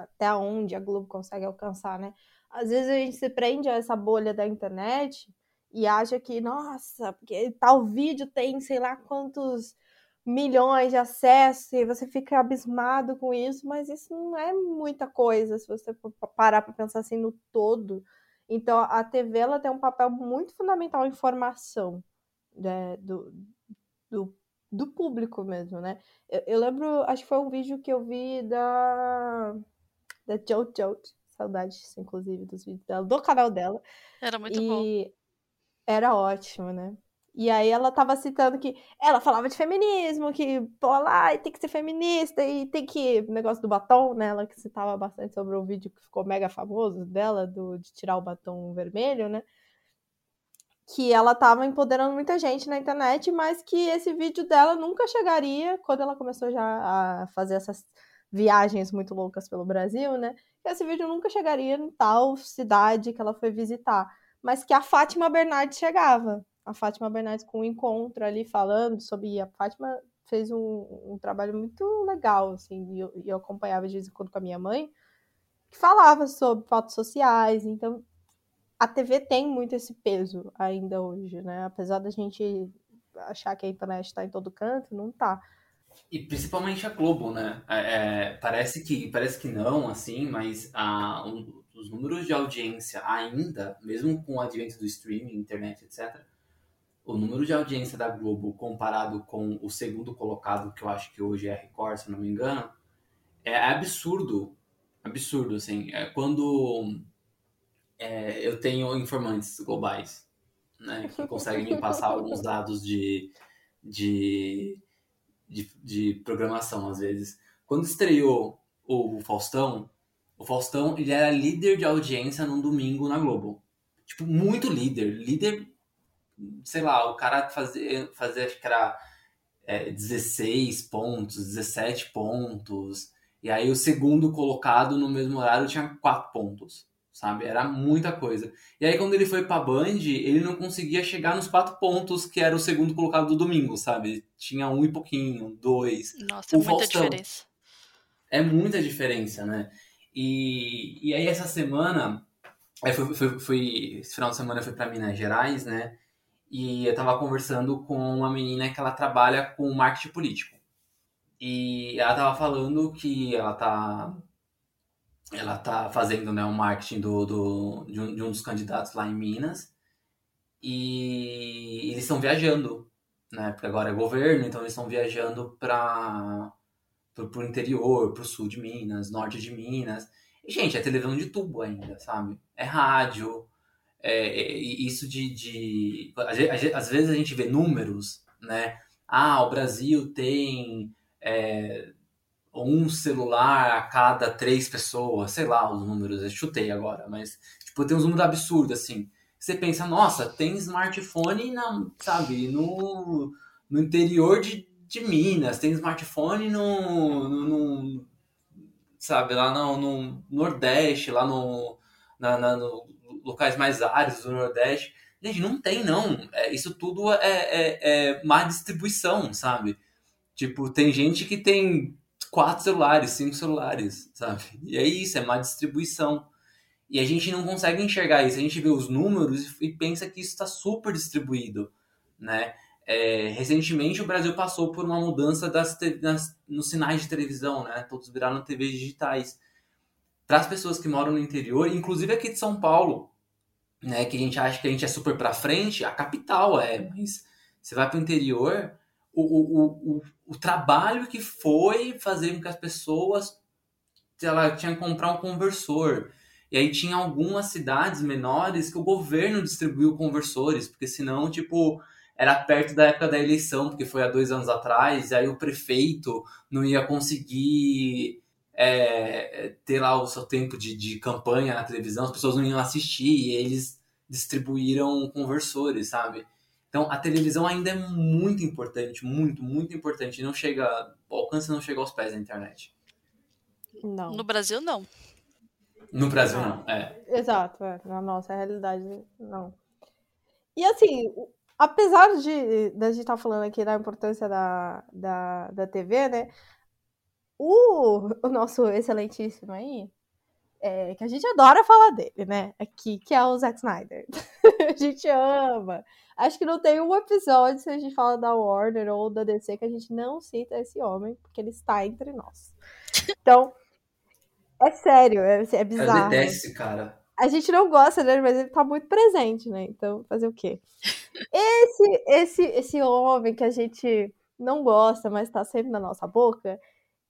até onde a Globo consegue alcançar, né, às vezes a gente se prende a essa bolha da internet e acha que, nossa, porque tal vídeo tem sei lá quantos milhões de acessos e você fica abismado com isso, mas isso não é muita coisa se você for parar para pensar assim no todo. Então a TV ela tem um papel muito fundamental em formação né, do, do, do, público mesmo, né? Eu, eu, lembro, acho que foi um vídeo que eu vi da da Jojo, saudades inclusive dos vídeos dela, do canal dela. Era muito e bom. Era ótimo, né? E aí ela tava citando que ela falava de feminismo, que, pô, lá, tem que ser feminista, e tem que. O negócio do batom, né? Ela que citava bastante sobre o vídeo que ficou mega famoso dela, do, de tirar o batom vermelho, né? Que ela tava empoderando muita gente na internet, mas que esse vídeo dela nunca chegaria, quando ela começou já a fazer essas viagens muito loucas pelo Brasil, né? Esse vídeo nunca chegaria em tal cidade que ela foi visitar. Mas que a Fátima Bernardes chegava a Fátima Bernardes com um encontro ali falando sobre. A Fátima fez um, um trabalho muito legal, assim, e eu, eu, acompanhava de vez em quando com a minha mãe, que falava sobre fatos sociais. Então, a TV tem muito esse peso ainda hoje, né? Apesar da gente achar que a internet está em todo canto, não tá. E principalmente a Globo, né? É, é, parece, que, parece que não, assim, mas a, um, os números de audiência ainda, mesmo com o advento do streaming, internet, etc., o número de audiência da Globo comparado com o segundo colocado, que eu acho que hoje é a Record, se não me engano, é absurdo. Absurdo, assim. É quando é, eu tenho informantes globais, né, que conseguem me passar alguns dados de, de, de, de, programação, às vezes. Quando estreou o Faustão, o Faustão ele era líder de audiência num domingo na Globo. Tipo, muito líder. Líder sei lá, o cara fazia, fazia acho que era é, 16 pontos, 17 pontos, e aí o segundo colocado no mesmo horário tinha 4 pontos, sabe? Era muita coisa. E aí quando ele foi pra Band, ele não conseguia chegar nos 4 pontos que era o segundo colocado do domingo, sabe? Tinha um e pouquinho, dois. Nossa, é muita Faustão, diferença. É muita diferença, né? E, e aí essa semana, foi, foi, foi, esse final de semana eu fui pra Minas Gerais, né? E eu estava conversando com uma menina que ela trabalha com marketing político. E ela estava falando que ela tá ela tá fazendo né, um marketing do, do, de, um, de um dos candidatos lá em Minas e eles estão viajando, né? Porque agora é governo, então eles estão viajando para o interior, para o sul de Minas, norte de Minas. E, gente, é televisão de tubo ainda, sabe? É rádio, é, é isso de, de às vezes a gente vê números, né? Ah, o Brasil tem é, um celular a cada três pessoas, sei lá os números, eu chutei agora, mas tipo, tem uns números absurdos, assim. você pensa, nossa, tem smartphone na, sabe, no, no interior de, de Minas, tem smartphone no, no, no sabe, lá no, no, Nordeste, lá no, na, na no locais mais áridos do Nordeste. Gente, não tem, não. É, isso tudo é, é, é má distribuição, sabe? Tipo, tem gente que tem quatro celulares, cinco celulares, sabe? E é isso, é má distribuição. E a gente não consegue enxergar isso. A gente vê os números e pensa que isso está super distribuído, né? É, recentemente o Brasil passou por uma mudança das, nos sinais de televisão, né? Todos viraram TVs digitais. Para as pessoas que moram no interior, inclusive aqui de São Paulo, né? Que a gente acha que a gente é super para frente, a capital é, mas você vai para o interior, o, o, o, o trabalho que foi fazer com que as pessoas ela tinha que comprar um conversor. E aí tinha algumas cidades menores que o governo distribuiu conversores, porque senão, tipo, era perto da época da eleição, porque foi há dois anos atrás, e aí o prefeito não ia conseguir é, ter lá o seu tempo de, de campanha na televisão, as pessoas não iam assistir, e eles distribuíram conversores, sabe? Então a televisão ainda é muito importante, muito, muito importante. Não chega, o alcance não chega aos pés da internet. Não. No Brasil, não. No Brasil, não, é. Exato, é. na nossa realidade, não. E assim, apesar de, de a gente estar tá falando aqui da importância da, da, da TV, né? O, o nosso excelentíssimo aí, é, que a gente adora falar dele, né? Aqui, que é o Zack Snyder. a gente ama. Acho que não tem um episódio se a gente fala da Warner ou da DC que a gente não cita esse homem, porque ele está entre nós. Então, é sério, é, é bizarro. Eu detesto esse cara. A gente não gosta dele, mas ele tá muito presente, né? Então, fazer o quê? Esse, esse, esse homem que a gente não gosta, mas tá sempre na nossa boca,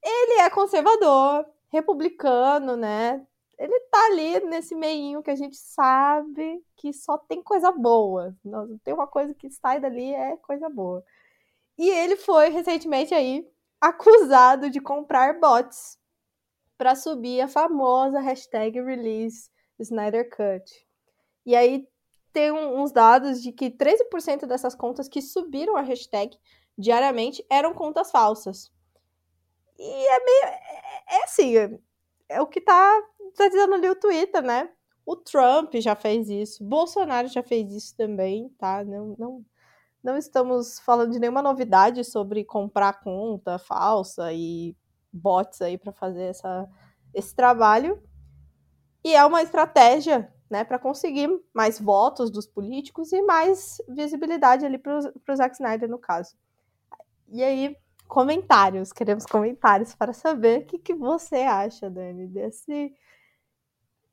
ele é conservador, republicano, né? Ele tá ali nesse meinho que a gente sabe que só tem coisa boa. Não tem uma coisa que sai dali é coisa boa. E ele foi recentemente aí acusado de comprar bots para subir a famosa hashtag release Snyder Cut. E aí tem uns dados de que 13% dessas contas que subiram a hashtag diariamente eram contas falsas. E é meio. É, é assim, é, o que tá, tá dizendo ali o Twitter, né? O Trump já fez isso, Bolsonaro já fez isso também, tá? Não, não, não estamos falando de nenhuma novidade sobre comprar conta falsa e bots aí para fazer essa, esse trabalho. E é uma estratégia né, para conseguir mais votos dos políticos e mais visibilidade ali para o Zack Snyder, no caso. E aí, comentários, queremos comentários para saber o que, que você acha, Dani, desse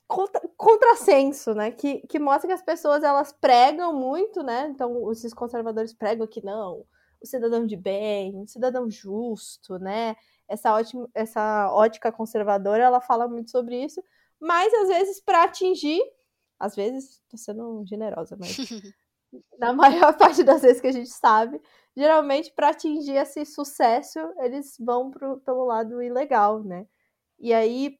contra, contrassenso, né, que, que mostra que as pessoas, elas pregam muito, né, então esses conservadores pregam que não, o cidadão de bem, o cidadão justo, né, essa, ótima, essa ótica conservadora, ela fala muito sobre isso, mas às vezes para atingir, às vezes tô sendo generosa, mas na maior parte das vezes que a gente sabe, geralmente para atingir esse sucesso, eles vão pro, pelo lado ilegal, né? E aí,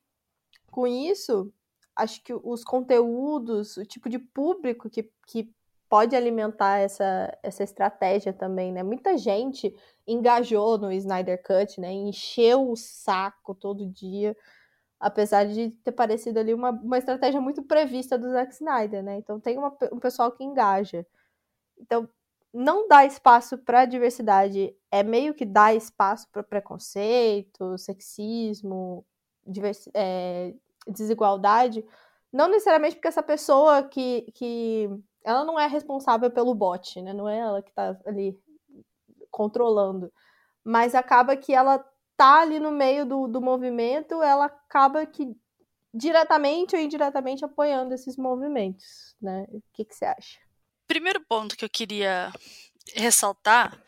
com isso, acho que os conteúdos, o tipo de público que, que pode alimentar essa, essa estratégia também, né? Muita gente engajou no Snyder Cut, né? Encheu o saco todo dia apesar de ter parecido ali uma, uma estratégia muito prevista do Zack Snyder, né? Então tem uma, um pessoal que engaja. Então, não dá espaço para diversidade é meio que dar espaço para preconceito, sexismo, é, desigualdade. Não necessariamente porque essa pessoa que, que ela não é responsável pelo bot, né? Não é ela que está ali controlando. Mas acaba que ela tá ali no meio do, do movimento, ela acaba que diretamente ou indiretamente apoiando esses movimentos, né? O que, que você acha? Primeiro ponto que eu queria ressaltar,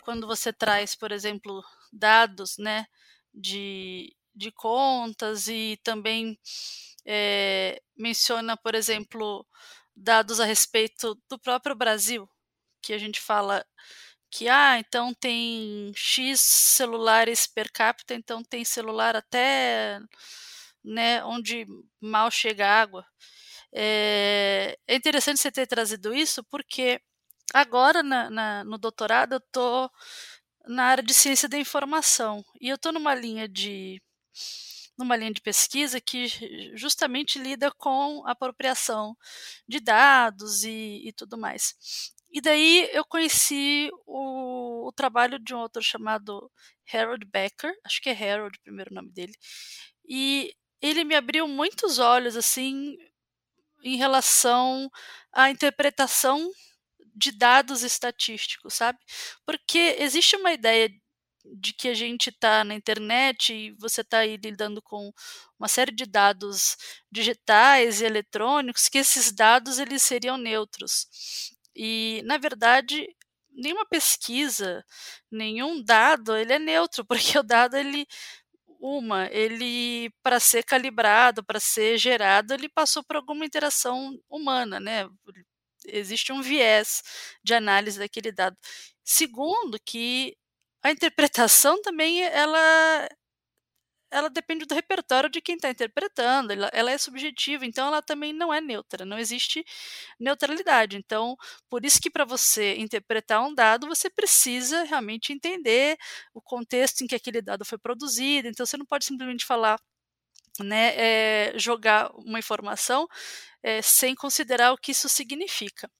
quando você traz, por exemplo, dados, né, de, de contas e também é, menciona, por exemplo, dados a respeito do próprio Brasil, que a gente fala que ah, então tem X celulares per capita, então tem celular até né, onde mal chega água. É, é interessante você ter trazido isso, porque agora na, na, no doutorado eu estou na área de ciência da informação e eu estou numa linha de numa linha de pesquisa que justamente lida com apropriação de dados e, e tudo mais. E daí eu conheci o, o, trabalho de um autor chamado Harold Becker, acho que é Harold o primeiro nome dele, e ele me abriu muitos olhos assim em relação à interpretação de dados estatísticos, sabe? Porque existe uma ideia de que a gente está na internet e você está aí lidando com uma série de dados digitais e eletrônicos, que esses dados eles seriam neutros. E, na verdade, nenhuma pesquisa, nenhum dado, ele é neutro, porque o dado ele uma, ele para ser calibrado, para ser gerado, ele passou por alguma interação humana, né? Existe um viés de análise daquele dado. Segundo, que a interpretação também ela ela depende do repertório de quem está interpretando, ela, ela, é subjetiva, então ela também não é neutra, não existe neutralidade. Então, por isso que para você interpretar um dado, você precisa realmente entender o contexto em que aquele dado foi produzido, então você não pode simplesmente falar. Né, é, jogar uma informação é, sem considerar o que isso significa.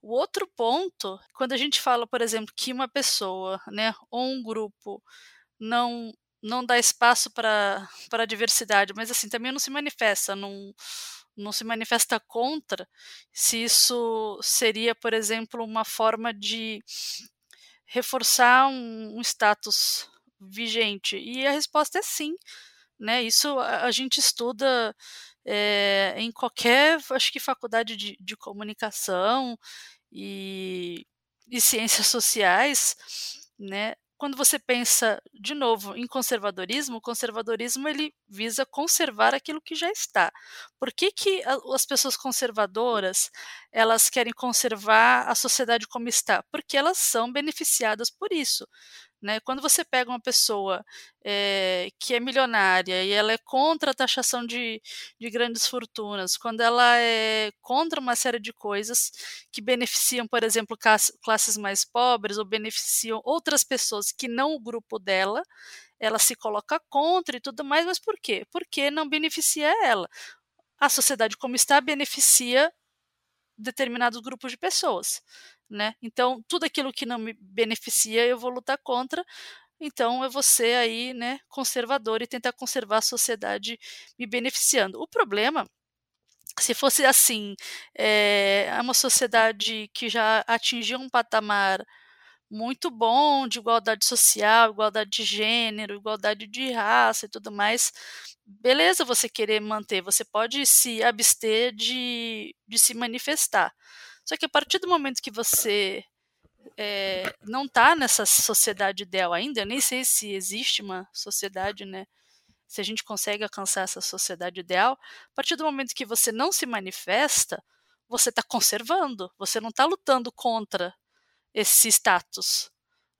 O outro ponto, quando a gente fala, por exemplo, que uma pessoa, né, ou um grupo não não dá espaço para a diversidade, mas assim também não se manifesta, não, não se manifesta contra, se isso seria, por exemplo, uma forma de reforçar um, um status vigente. E a resposta é sim. Né? Isso a, a gente estuda é, em qualquer, acho que faculdade de, de comunicação e, e ciências sociais, né? Quando você pensa de novo em conservadorismo, o conservadorismo ele visa conservar aquilo que já está. Por que, que as pessoas conservadoras elas querem conservar a sociedade como está? Porque elas são beneficiadas por isso. Né? Quando você pega uma pessoa é, que é milionária e ela é contra a taxação de, de grandes fortunas, quando ela é contra uma série de coisas que beneficiam, por exemplo, classes mais pobres ou beneficiam outras pessoas que não o grupo dela, ela se coloca contra e tudo mais, mas por quê? Porque não beneficia ela. A sociedade como está beneficia determinados grupos de pessoas né? Então, tudo aquilo que não me beneficia, eu vou lutar contra. Então, vou ser aí, né, conservador e tentar conservar a sociedade me beneficiando. O problema se fosse assim, é uma sociedade que já atingiu um patamar muito bom de igualdade social, igualdade de gênero, igualdade de raça e tudo mais, beleza você querer manter, você pode se abster de, de se manifestar. Só que a partir do momento que você é, não está nessa sociedade ideal ainda, eu nem sei se existe uma sociedade, né? Se a gente consegue alcançar essa sociedade ideal, a partir do momento que você não se manifesta, você está conservando, você não está lutando contra esse status,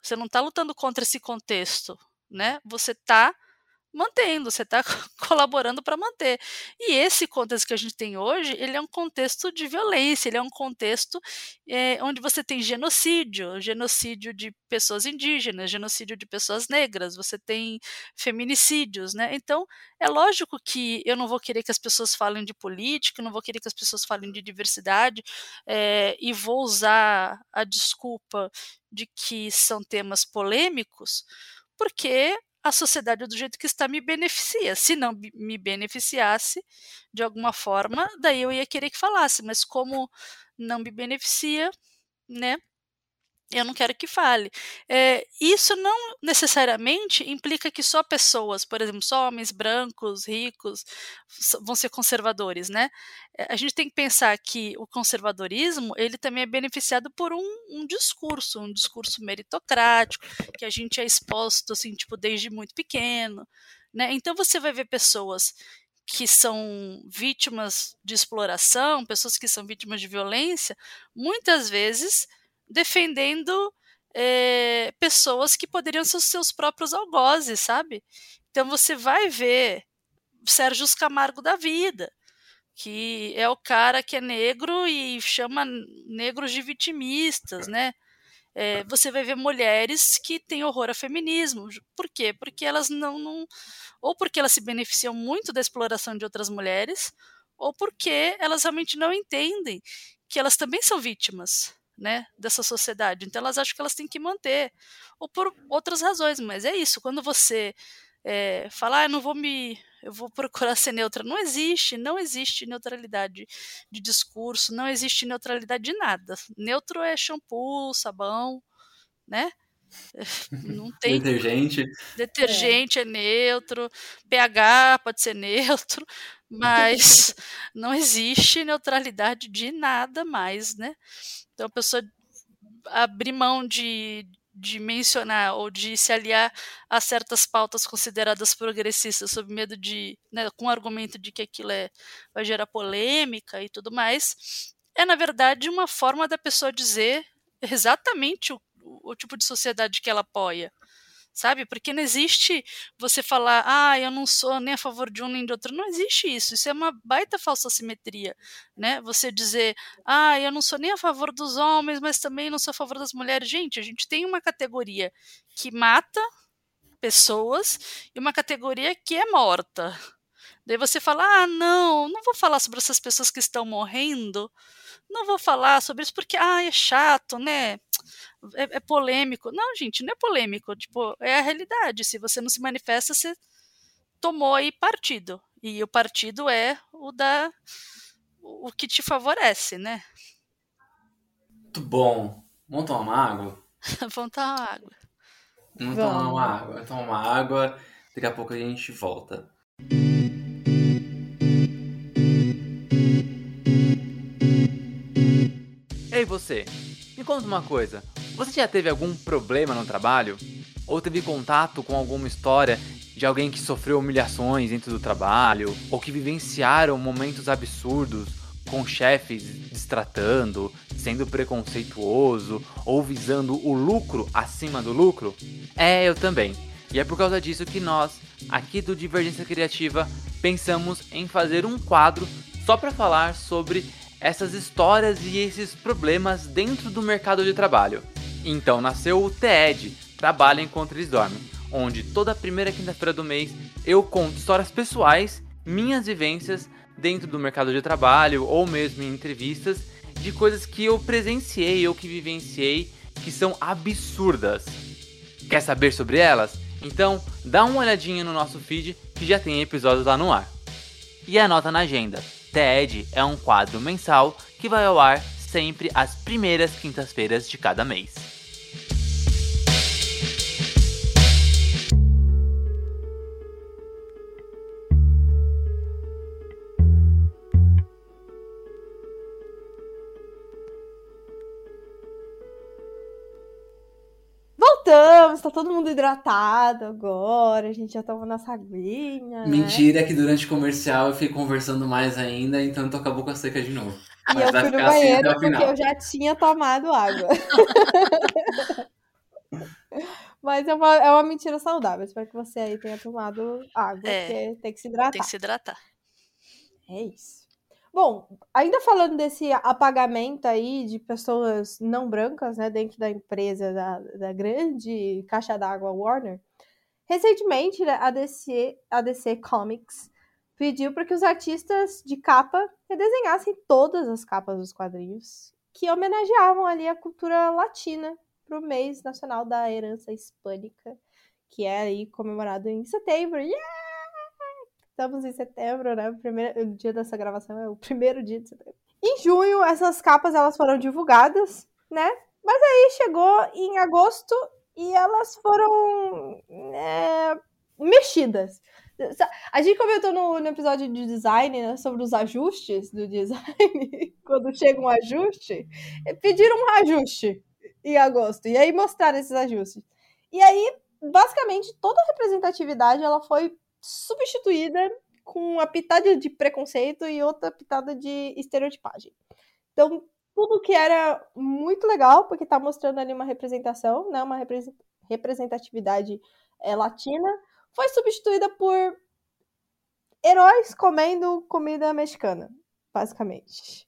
você não está lutando contra esse contexto, né? Você está mantendo, você está colaborando para manter. E esse contexto que a gente tem hoje, ele é um contexto de violência, ele é um contexto é, onde você tem genocídio, genocídio de pessoas indígenas, genocídio de pessoas negras, você tem feminicídios, né? Então, é lógico que eu não vou querer que as pessoas falem de política, não vou querer que as pessoas falem de diversidade, é, e vou usar a desculpa de que são temas polêmicos, porque a sociedade do jeito que está me beneficia. Se não me beneficiasse de alguma forma, daí eu ia querer que falasse, mas como não me beneficia, né? Eu não quero que fale. É, isso não necessariamente implica que só pessoas, por exemplo, só homens brancos, ricos, vão ser conservadores, né? Eh, a gente tem que pensar que o conservadorismo ele também é beneficiado por um, um discurso, um discurso meritocrático, que a gente é exposto assim, tipo, desde muito pequeno, né? Então você vai ver pessoas que são vítimas de exploração, pessoas que são vítimas de violência, muitas vezes defendendo é, pessoas que poderiam ser os seus próprios algozes, sabe? Então você vai ver Sérgio Camargo da vida, que é o cara que é negro e chama negros de vitimistas, né? É, você vai ver mulheres que têm horror a feminismo. Por quê? Porque elas não, não. Ou porque elas se beneficiam muito da exploração de outras mulheres, ou porque elas realmente não entendem que elas também são vítimas né, dessa sociedade. Então elas acham que elas têm que manter, ou por outras razões. Mas é isso. Quando você é, fala, ah, não vou me eu vou procurar ser neutra. Não existe, não existe neutralidade de discurso, não existe neutralidade de nada. Neutro é shampoo, sabão, né? Não tem. Detergente. Detergente é. é neutro, pH pode ser neutro, mas não existe neutralidade de nada mais, né? Então a pessoa abrir mão de, de mencionar ou de se aliar a certas pautas consideradas progressistas sob medo de, né, com o argumento de que aquilo é, vai gerar polêmica e tudo mais, é na verdade uma forma da pessoa dizer exatamente o, o tipo de sociedade que ela apoia sabe? Porque não existe você falar, ah, eu não sou nem a favor de um nem de outro. Não existe isso. Isso é uma baita falsa simetria, né? Você dizer, ah, eu não sou nem a favor dos homens, mas também não sou a favor das mulheres. Gente, a gente tem uma categoria que mata pessoas e uma categoria que é morta. Daí você fala, ah, não, não vou falar sobre essas pessoas que estão morrendo, não vou falar sobre isso porque, ah, é chato, né? É, é, polêmico. Não, gente, não é polêmico. Tipo, é a realidade. Se você não se manifesta, você tomou aí partido. E o partido é o da o que te favorece, né? Muito bom. Vamos tomar uma água? Vamos tomar uma água. Vamos, tomar uma água. Vamos tomar uma água. Daqui a pouco a gente volta. Ei, você! Me conta uma coisa. Você já teve algum problema no trabalho? Ou teve contato com alguma história de alguém que sofreu humilhações dentro do trabalho? Ou que vivenciaram momentos absurdos com chefes destratando, sendo preconceituoso ou visando o lucro acima do lucro? É, eu também. E é por causa disso que nós, aqui do Divergência Criativa, pensamos em fazer um quadro só para falar sobre essas histórias e esses problemas dentro do mercado de trabalho. Então nasceu o TED, Trabalha Enquanto Eles Dormem, onde toda primeira quinta-feira do mês eu conto histórias pessoais, minhas vivências dentro do mercado de trabalho ou mesmo em entrevistas de coisas que eu presenciei ou que vivenciei que são absurdas. Quer saber sobre elas? Então dá uma olhadinha no nosso feed que já tem episódios lá no ar. E anota na agenda. TED é um quadro mensal que vai ao ar sempre às primeiras quintas-feiras de cada mês. voltamos, tá todo mundo hidratado agora, a gente já toma nossa aguinha. Né? Mentira que durante o comercial eu fiquei conversando mais ainda, então tu acabou com a seca de novo. E Mas eu fui no assim banheiro assim porque eu já tinha tomado água. Mas é uma, é uma mentira saudável. Espero que você aí tenha tomado água, é, porque tem que se hidratar. Tem que se hidratar. É isso. Bom, ainda falando desse apagamento aí de pessoas não brancas, né, dentro da empresa da, da grande caixa d'água Warner, recentemente né, a DC, a DC Comics pediu para que os artistas de capa redesenhassem todas as capas dos quadrinhos que homenageavam ali a cultura latina para o mês nacional da herança hispânica, que é aí comemorado em setembro. Yeah! Estamos em setembro, né? O, primeiro, o dia dessa gravação é o primeiro dia de setembro. Em junho, essas capas elas foram divulgadas, né? Mas aí chegou em agosto e elas foram é, mexidas. A gente comentou no, no episódio de design né, sobre os ajustes do design. Quando chega um ajuste, pediram um ajuste em agosto. E aí mostraram esses ajustes. E aí, basicamente, toda a representatividade ela foi substituída com uma pitada de preconceito e outra pitada de estereotipagem. Então, tudo que era muito legal, porque tá mostrando ali uma representação, né, uma representatividade é, latina, foi substituída por heróis comendo comida mexicana. basicamente.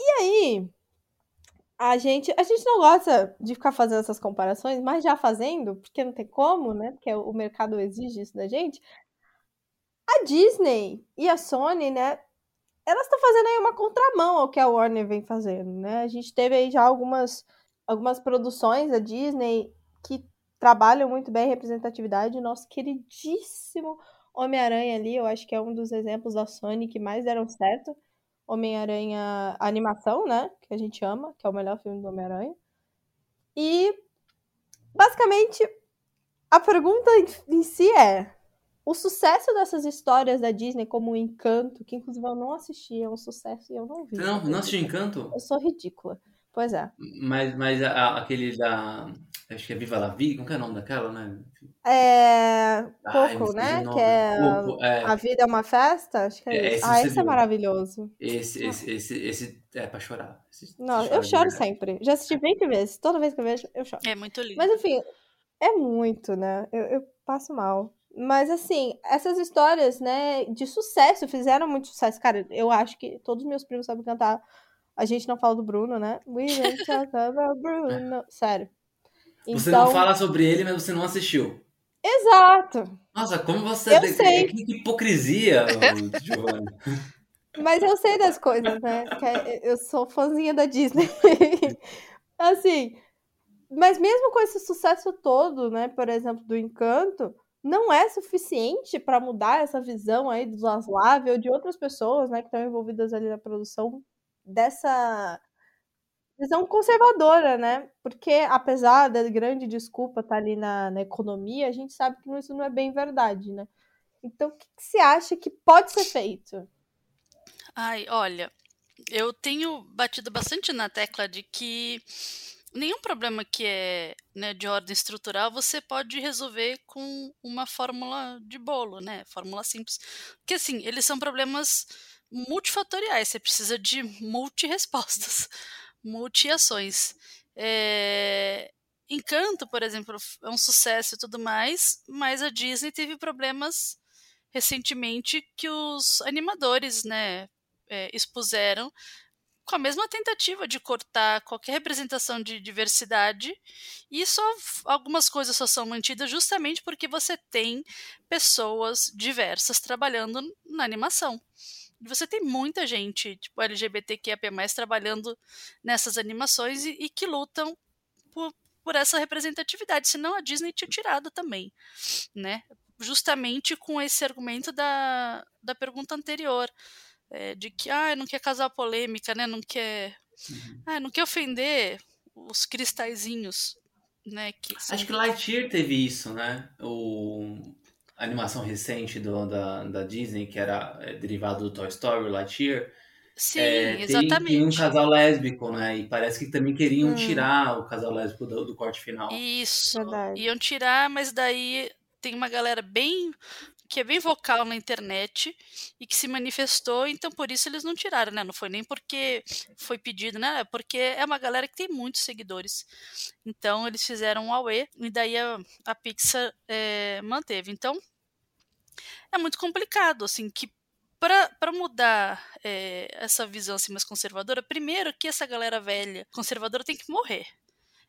E aí, a gente, a gente não gosta de ficar fazendo essas comparações, mas já fazendo, porque não tem como, né? Porque o mercado exige isso da gente. A Disney e a Sony, né? Elas estão fazendo aí uma contramão ao que a Warner vem fazendo, né? A gente teve aí já algumas, algumas produções da Disney que trabalham muito bem a representatividade. Nosso queridíssimo Homem-Aranha ali, eu acho que é um dos exemplos da Sony que mais deram certo. Homem-Aranha animação, né? Que a gente ama, que é o melhor filme do Homem-Aranha. E basicamente a pergunta em si é: o sucesso dessas histórias da Disney como o Encanto, que inclusive eu não assisti, é um sucesso e eu não vi. Não, não assisti Encanto? Eu sou ridícula. Pois é. Mas, mas a, aquele da. Acho que é Viva la Vida, como é o nome daquela, né? É. Coco, né? Que é, Coco, é, A Vida é uma Festa? Acho que é, É, isso. esse Ah, esse é viu. maravilhoso. Esse, esse, esse, esse é pra chorar. Esse- Não, você eu choro sempre. Já assisti 20 vezes. Toda vez que eu vejo, eu choro. É muito lindo. Mas enfim, é muito, né? Eu, eu passo mal. Mas assim, essas histórias, né, de sucesso, fizeram muito sucesso. Cara, eu acho que todos os meus primos sabem cantar. A gente não fala do Bruno, né? We don't talk about Bruno. Sério. Você Então, não fala sobre ele, mas você não assistiu. exato. Nossa, como você. Eu sei. Que, que hipocrisia, Giovanni. Mas eu sei das coisas, né? Que é- eu sou fãzinha da Disney. assim, mas mesmo com esse sucesso todo, né? Por exemplo, do Encanto, não é suficiente para mudar essa visão aí do Zaslav ou de outras pessoas, né? Que estão envolvidas ali na produção dessa visão conservadora, né? Porque apesar da grande desculpa estar ali na, na economia, a gente sabe que isso não é bem verdade, né? Então, o que, que você acha que pode ser feito? Ai, olha, eu tenho batido bastante na tecla de que nenhum problema que é né, de ordem estrutural você pode resolver com uma fórmula de bolo, né? Fórmula simples. Porque assim, eles são problemas multifatoriais, você precisa de multi-respostas, multi-ações. É... Encanto, por exemplo, é um sucesso e tudo mais, mas a Disney teve problemas recentemente que os animadores, né, é, expuseram com a mesma tentativa de cortar qualquer representação de diversidade e só algumas coisas só são mantidas justamente porque você tem pessoas diversas trabalhando na animação. Você tem muita gente, tipo LGBTQIA+, trabalhando nessas animações e, e que lutam por, por essa representatividade, senão a Disney tinha tirado também, né? Justamente com esse argumento da, da pergunta anterior, é, de que ah, não quer causar polêmica, né? Não quer, Uhum. ah, não quer ofender os cristalzinhos, né? Que Acho que Lightyear teve isso, né? O... Animação recente do, da, da Disney, que era é, derivado do Toy Story, Lightyear, Sim, é, tem, exatamente. tem um casal lésbico, né? E parece que também queriam Hum. tirar o casal lésbico do, do corte final. Isso. Verdade. Iam tirar, mas daí tem uma galera bem que é bem vocal na internet e que se manifestou, então por isso eles não tiraram, né? Não foi nem porque foi pedido, né? É porque é uma galera que tem muitos seguidores. Então eles fizeram um AUE e daí a, a Pixar é, manteve. Então é muito complicado, assim, que para mudar é, essa visão assim, mais conservadora, primeiro que essa galera velha conservadora tem que morrer.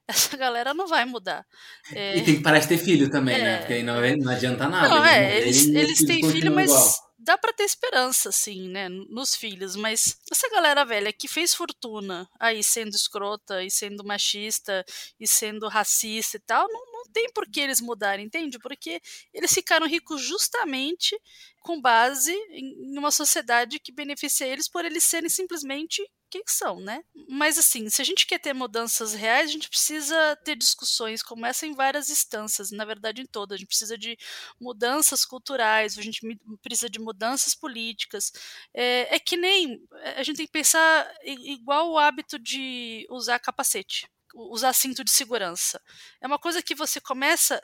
Essa galera não vai mudar. É, E tem que parar de ter filho também, né? É. Porque aí não, não adianta nada. não, eles é, eles, e os eles têm filho, mas igual. dá pra ter esperança, assim, né, nos filhos. Mas essa galera velha que fez fortuna aí sendo escrota e sendo machista e sendo racista e tal, não, não tem por que eles mudarem, entende? Porque eles ficaram ricos justamente com base em uma sociedade que beneficia eles por eles serem simplesmente quem são, né? Mas assim, se a gente quer ter mudanças reais, a gente precisa ter discussões como essa em várias instâncias, na verdade em todas. A gente precisa de mudanças culturais, a gente precisa de mudanças políticas. É, é que nem a gente tem que pensar igual o hábito de usar capacete, usar cinto de segurança. É uma coisa que você começa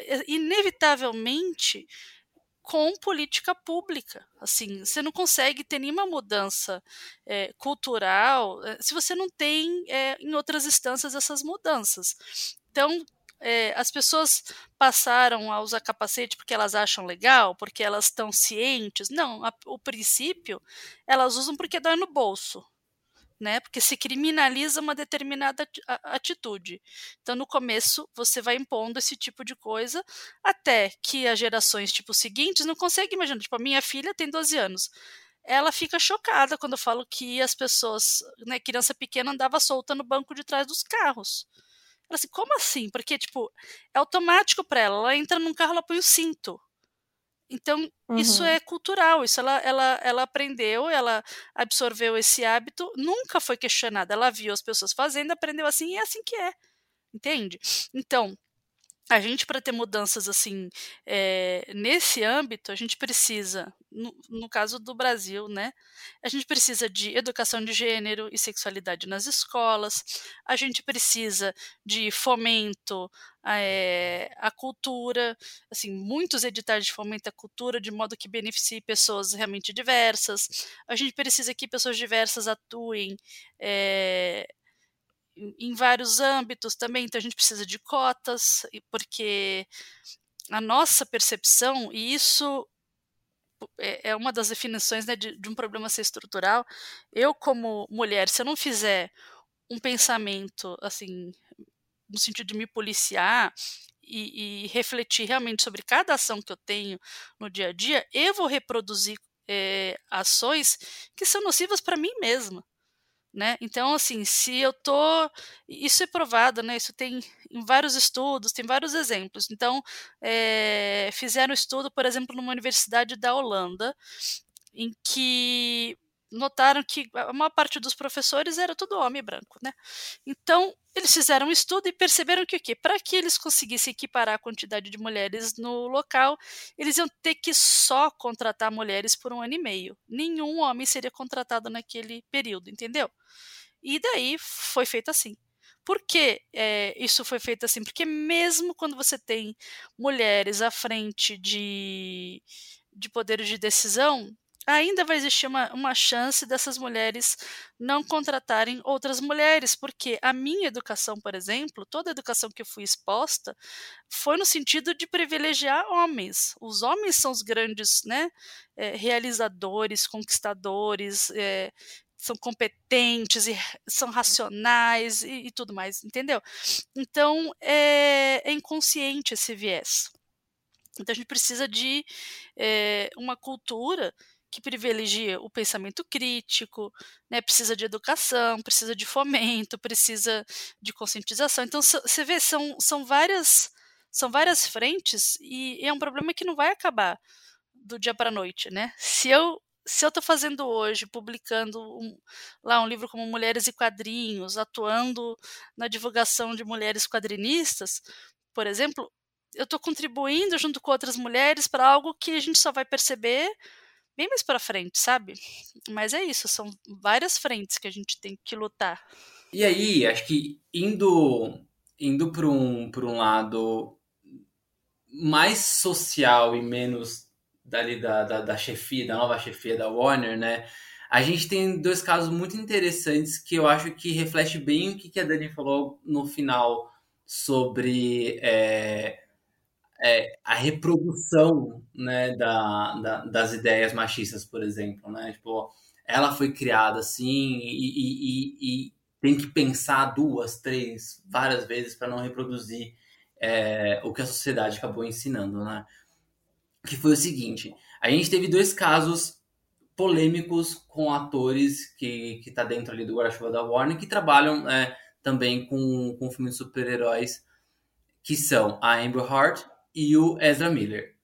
é, inevitavelmente com política pública. Assim, você não consegue ter nenhuma mudança é, cultural eh, se você não tem é, em outras instâncias essas mudanças. Então, é, as pessoas passaram a usar capacete porque elas acham legal, porque elas estão cientes. Não, a, o princípio elas usam porque dói no bolso né? Porque se criminaliza uma determinada atitude. Então, no começo, você vai impondo esse tipo de coisa até que as gerações tipo seguintes não conseguem imaginar. Tipo, a minha filha tem 12 anos. Ela fica chocada quando eu falo que as pessoas, né, criança pequena andava solta no banco de trás dos carros. Ela assim, como assim? Porque, tipo, é automático para ela. Ela entra num carro, ela põe o cinto. Então, uhum. isso é cultural, isso ela, ela, ela aprendeu, ela absorveu esse hábito, nunca foi questionada. Ela viu as pessoas fazendo, aprendeu assim e é assim que é. Entende? Então, a gente, para ter mudanças assim é, nesse âmbito, a gente precisa, no, no, caso do Brasil, né? A gente precisa de educação de gênero e sexualidade nas escolas, a gente precisa de fomento é, à cultura, assim, muitos editais de fomento à cultura de modo que beneficie pessoas realmente diversas. A gente precisa que pessoas diversas atuem é, em vários âmbitos também, então a gente precisa de cotas, porque a nossa percepção, e isso é, é uma das definições né, de, de um problema ser estrutural, eu como mulher, se eu não fizer um pensamento assim no sentido de me policiar e, e, refletir realmente sobre cada ação que eu tenho no dia a dia, eu vou reproduzir é, ações que são nocivas para mim mesma né? Então, assim, se eu tô, isso é provado, né? Isso tem em vários estudos, tem vários exemplos. Então, é, fizeram um estudo, por exemplo, numa universidade da Holanda, em que notaram que a maior parte dos professores era tudo homem branco, né? Então, eles fizeram um estudo e perceberam que o quê? Para que eles conseguissem equiparar a quantidade de mulheres no local, eles iam ter que só contratar mulheres por um ano e meio. Nenhum homem seria contratado naquele período, entendeu? E daí foi feito assim. Por que é, isso foi feito assim? Porque mesmo quando você tem mulheres à frente de, de poderes de decisão, ainda vai existir uma, uma chance dessas mulheres não contratarem outras mulheres, porque a minha educação, por exemplo, toda a educação que eu fui exposta, foi no sentido de privilegiar homens. Os homens são os grandes né, é, realizadores, conquistadores, é, são competentes e são racionais e, e tudo mais, entendeu? Então é, é, inconsciente esse viés. Então a gente precisa de é, uma cultura que privilegia o pensamento crítico, né, precisa de educação, precisa de fomento, precisa de conscientização. Então você vê são, são várias são várias frentes e é um problema que não vai acabar do dia para a noite, né? Se eu se eu estou fazendo hoje, publicando um, lá um livro como Mulheres e Quadrinhos, atuando na divulgação de mulheres quadrinistas, por exemplo, eu estou contribuindo junto com outras mulheres para algo que a gente só vai perceber bem mais para frente, sabe? Mas é isso, são várias frentes que a gente tem que lutar. E aí, acho que indo indo para um, um lado mais social e menos dali da, da, da chefia, da nova chefia da Warner, né? A gente tem dois casos muito interessantes que eu acho que reflete bem o que a Dani falou no final sobre é, é, a reprodução né, da, da, das ideias machistas, por exemplo. Né? Tipo, ela foi criada assim e, e, e tem que pensar duas, três, várias vezes para não reproduzir é, o que a sociedade acabou ensinando. Né? Que foi o seguinte: a gente teve dois casos polêmicos com atores que, que tá dentro ali do guarda-chuva da Warner que trabalham é, também com, com filmes de super-heróis que são a Amber Heard e o Ezra Miller.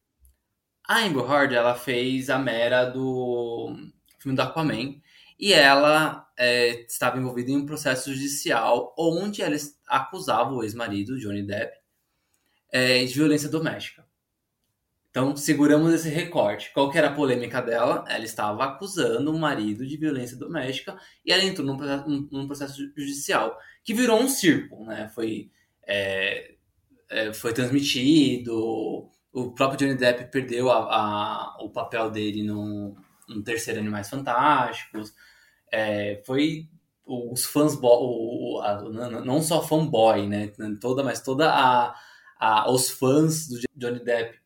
A Amber Heard, ela fez a Mera do filme do Aquaman e ela é, estava envolvida em um processo judicial onde ela acusava o ex-marido, Johnny Depp, é, de violência doméstica. Então, seguramos esse recorte. Qual que era a polêmica dela? Ela estava acusando o marido de violência doméstica e ela entrou num processo, num processo judicial que virou um circo, né? Foi é, é, foi transmitido. O próprio Johnny Depp perdeu a, a o papel dele no, no terceiro Animais Fantásticos. É, foi os fãs, o, a, não só fanboy, né? Toda, mas toda a, a, os fãs do Johnny Depp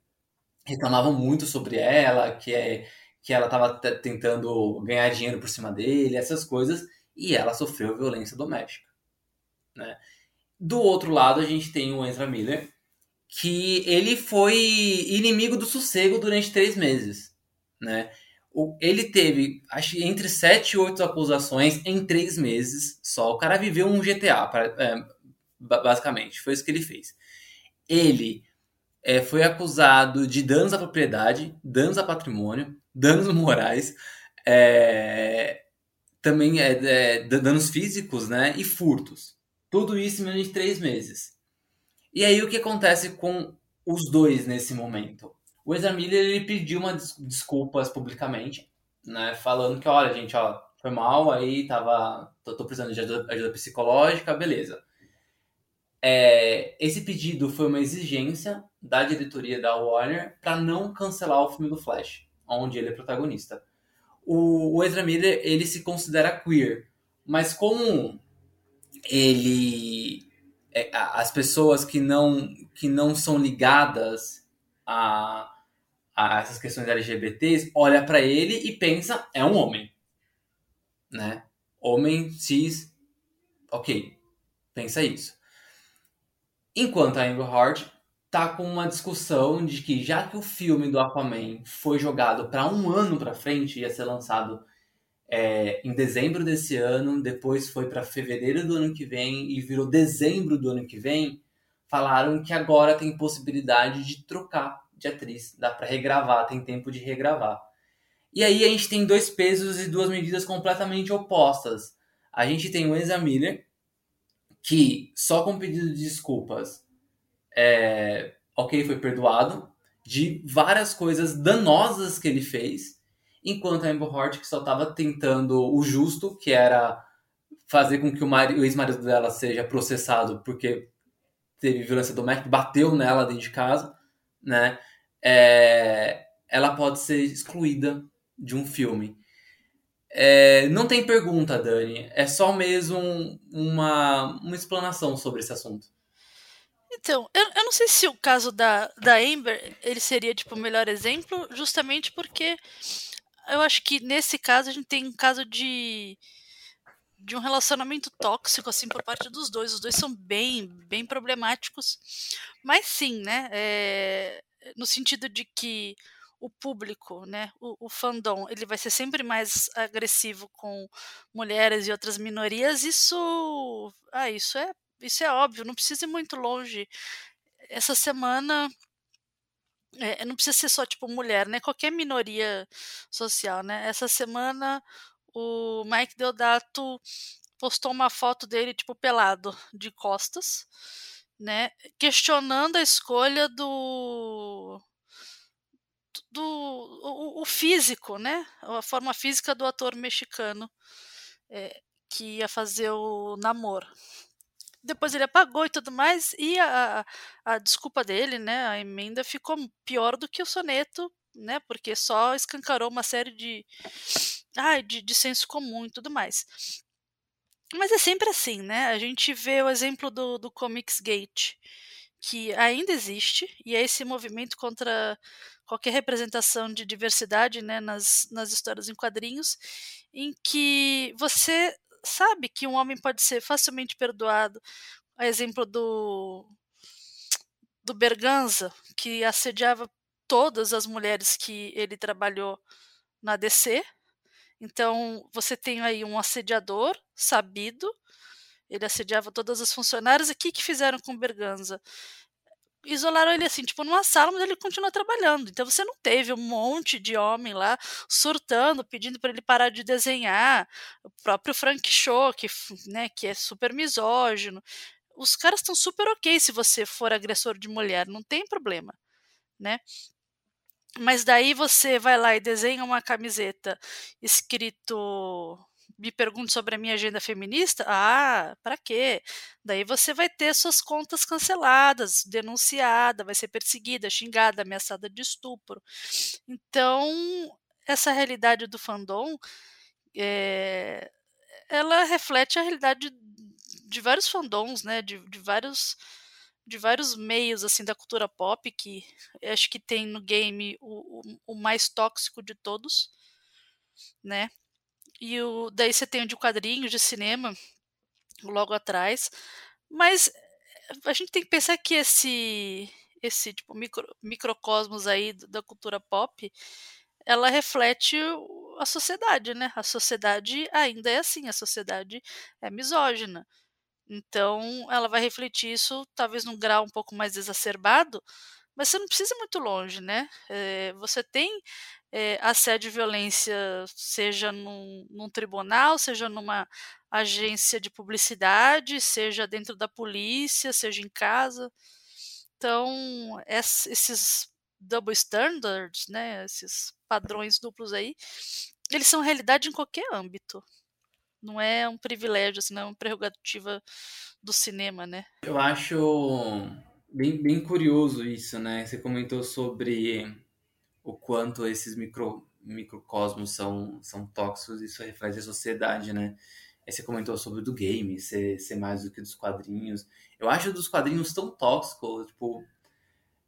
reclamavam muito sobre ela, que é que ela estava tentando ganhar dinheiro por cima dele, essas coisas, e ela sofreu violência doméstica, né? Do outro lado, a gente tem o Ezra Miller, que ele foi inimigo do sossego durante três meses, né? ele teve acho, entre 7 e 8 acusações em 3 meses só. O cara viveu um GTA, é, basicamente. Foi isso que ele fez. Ele é, foi acusado de danos à propriedade, danos a patrimônio, danos morais, é, também é, é danos físicos né, e furtos. Tudo isso em menos de 3 meses. E aí o que acontece com os dois nesse momento? O Ezra Miller ele pediu uma des desculpas publicamente, né, falando que, olha, gente, ó, foi mal, aí tava, tô, tô precisando de ajuda, ajuda psicológica, beleza. É, esse pedido foi uma exigência da diretoria da Warner para não cancelar o filme do Flash, onde ele é protagonista. O, o Ezra Miller ele se considera queer, mas como ele é, as pessoas que não que não são ligadas a a essas questões LGBTs, olha para ele e pensa, é um homem. Né? Homem, cis, ok. Pensa isso. Enquanto a Amber Heard tá com uma discussão de que já que o filme do Aquaman foi jogado para um ano para frente, ia ser lançado é, em dezembro desse ano, depois foi para fevereiro do ano que vem e virou dezembro do ano que vem, falaram que agora tem possibilidade de trocar de atriz. Dá para regravar, tem tempo de regravar. E aí a gente tem dois pesos e duas medidas completamente opostas. A gente tem o Ezra Miller, que só com pedido de desculpas, é, ok, foi perdoado, de várias coisas danosas que ele fez, enquanto a Amber Heard, que só estava tentando o justo, que era fazer com que o, o ex-marido dela seja processado porque teve violência doméstica, bateu nela dentro de casa, né? é, ela pode ser excluída de um filme. É, não tem pergunta, Dani. É só mesmo uma, uma explanação sobre esse assunto. Então, eu, eu não sei se o caso da, da Amber ele seria tipo o melhor exemplo, justamente porque eu acho que nesse caso a gente tem um caso de de um relacionamento tóxico assim por parte dos dois. Os dois são bem bem problemáticos, mas sim, né? É, no sentido de que o público, né, o, o, fandom, ele vai ser sempre mais agressivo com mulheres e outras minorias, isso, ah, isso é, isso é óbvio, não precisa ir muito longe. Essa semana é, não precisa ser só tipo mulher, né? Qualquer minoria social, né? Essa semana o Mike Deodato postou uma foto dele tipo pelado de costas né, questionando a escolha do do o, o físico, né, a forma física do ator mexicano é, que ia fazer o namoro. Depois ele apagou e tudo mais, e a, a desculpa dele, né, a emenda ficou pior do que o soneto, né, porque só escancarou uma série de, ai, de, de senso comum e tudo mais. Mas é sempre assim, né? A gente vê o exemplo do, do Comics Gate, que ainda existe, e é esse movimento contra qualquer representação de diversidade né, nas, nas histórias em quadrinhos, em que você sabe que um homem pode ser facilmente perdoado. A exemplo do, do Berganza, que assediava todas as mulheres que ele trabalhou na DC, então, você tem aí um assediador sabido, ele assediava todas as funcionárias. E o que, que fizeram com Berganza? Isolaram ele assim, tipo, numa sala, mas ele continua trabalhando. Então você não teve um monte de homem lá surtando, pedindo para ele parar de desenhar. O próprio Frank Show, que, né, que é super misógino. Os caras estão super ok se você for agressor de mulher, não tem problema, né? Mas daí você vai lá e desenha uma camiseta escrito me pergunte sobre a minha agenda feminista? Ah, para quê? Daí você vai ter suas contas canceladas, denunciada, vai ser perseguida, xingada, ameaçada de estupro. Então, essa realidade do fandom é, ela reflete a realidade de vários fandoms, né? De, de vários de vários meios assim da cultura pop que acho que tem no game o, o, o, mais tóxico de todos, né? E o daí você tem o de quadrinhos, de cinema, logo atrás, mas a gente tem que pensar que esse esse tipo micro, microcosmos aí da cultura pop, ela reflete a sociedade, né? A sociedade ainda é assim, a sociedade é misógina. Então, ela vai refletir isso, talvez num grau um pouco mais exacerbado, mas você não precisa ir muito longe, né? É, você tem é, assédio e violência, seja num, num, tribunal, seja numa agência de publicidade, seja dentro da polícia, seja em casa. Então, esses double standards, né, esses padrões duplos aí, eles são realidade em qualquer âmbito. Não é um privilégio, assim, não é uma prerrogativa do cinema, né? Eu acho bem, bem curioso isso, né? Você comentou sobre o quanto esses micro, microcosmos são, são tóxicos, isso reflete a sociedade, né? Aí você comentou sobre do game ser, ser mais do que dos quadrinhos. Eu acho dos quadrinhos tão tóxicos, tipo.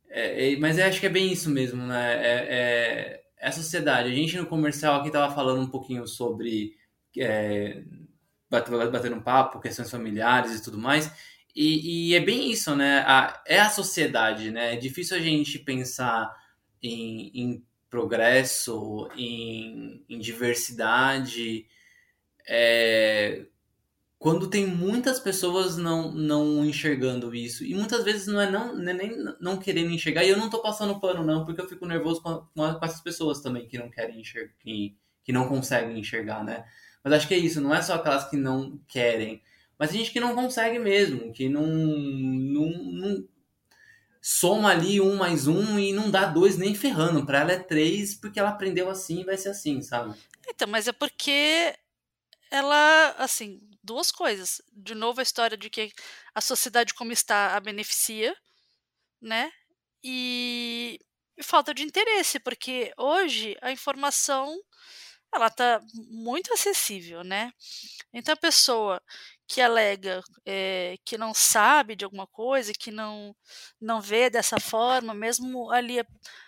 É, é, mas eu acho que é bem isso mesmo, né? É, é, é, a sociedade. A gente no comercial aqui tava falando um pouquinho sobre é, bater um papo, questões familiares e tudo mais. E, e, é bem isso, né? A, é a sociedade, né? É difícil a gente pensar em, em progresso, em, em diversidade, é, quando tem muitas pessoas não, não enxergando isso. E muitas vezes não é não, é nem não querendo enxergar. E eu não tô passando pano, não, porque eu fico nervoso com, com essas pessoas também que não querem enxergar, que, que não conseguem enxergar, né? Mas acho que é isso, não é só aquelas que não querem, mas a gente que não consegue mesmo, que não, não, não soma ali um mais um e não dá dois nem ferrando. Para ela é três porque ela aprendeu assim e vai ser assim, sabe? Então, mas é porque ela, assim, duas coisas. De novo, a história de que a sociedade como está a beneficia, né? E, e falta de interesse, porque hoje a informação ela está muito acessível, né? Então a pessoa que alega é, que não sabe de alguma coisa, que não não vê dessa forma, mesmo ali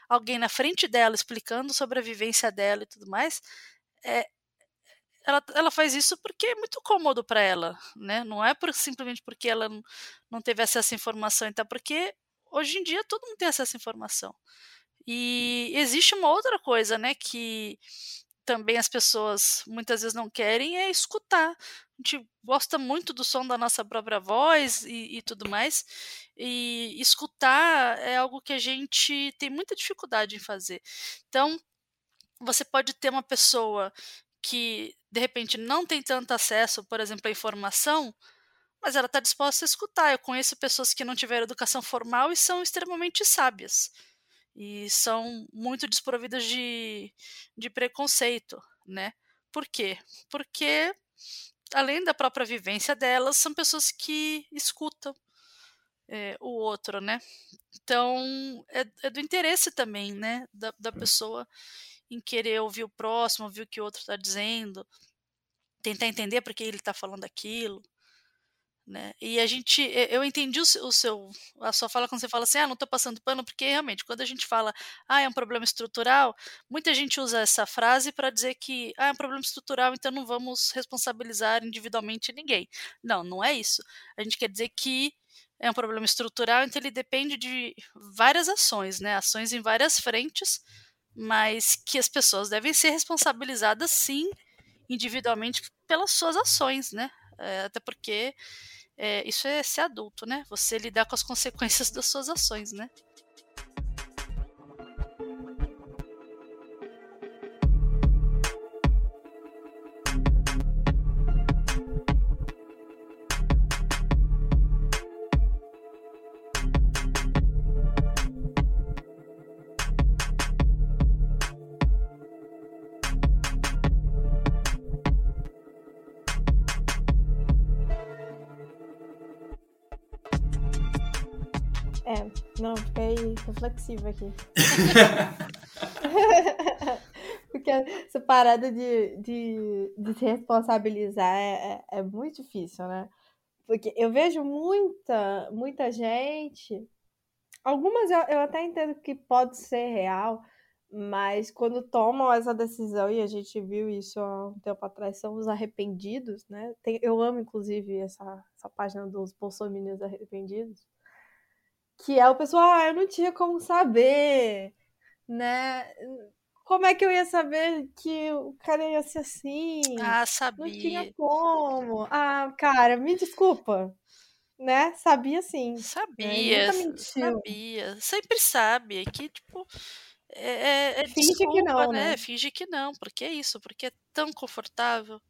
alguém na frente dela explicando sobre a vivência dela e tudo mais, é, ela, ela faz isso porque é muito cômodo para ela, né? Não é por, simplesmente porque ela não teve acesso à informação, então porque hoje em dia todo mundo tem acesso à informação. E existe uma outra coisa, né, que também as pessoas muitas vezes não querem é escutar. Gente gosta muito do som da nossa própria voz e, e tudo mais, e escutar é algo que a gente tem muita dificuldade em fazer. Então, você pode ter uma pessoa que de repente não tem tanto acesso, por exemplo, à informação, mas ela está disposta a escutar. Eu conheço pessoas que não tiveram educação formal e são extremamente sábias e são muito desprovidas de, de preconceito, né? Por quê? Porque além da própria vivência delas, são pessoas que escutam é, o outro, né? Então é, é, do interesse também, né, da, da pessoa em querer ouvir o próximo, ouvir o que o outro está dizendo, tentar entender por que ele está falando aquilo. Né? E a gente, eu entendi o seu, a sua fala quando você fala assim, ah, não estou passando pano, porque realmente, quando a gente fala, ah, é um problema estrutural, muita gente usa essa frase para dizer que, ah, é um problema estrutural, então não vamos responsabilizar individualmente ninguém. Não, não é isso. A gente quer dizer que é um problema estrutural, então ele depende de várias ações, né? Ações em várias frentes, mas que as pessoas devem ser responsabilizadas sim individualmente pelas suas ações, né? É, até porque é, isso é ser adulto, né? Você lidar com as consequências das suas ações, né? Reflexiva aqui. Porque essa parada de, de, de se responsabilizar é, é, é muito difícil, né? Porque eu vejo muita, muita gente. Algumas eu, eu até entendo que pode ser real, mas quando tomam essa decisão, e a gente viu isso há um tempo atrás, são os arrependidos, né? Tem, eu amo, inclusive, essa, essa página dos bolsominions arrependidos. Que é o pessoal, ah, eu não tinha como saber, né? Como é que eu ia saber que o cara ia ser assim? Ah, sabia. Não tinha como. Ah, cara, me desculpa. Né? Sabia sim. Sabia, sabia. Sempre sabe. É que, tipo. É, é, é Finge desculpa, que não, né? né? Finge que não, porque é isso, porque é tão confortável.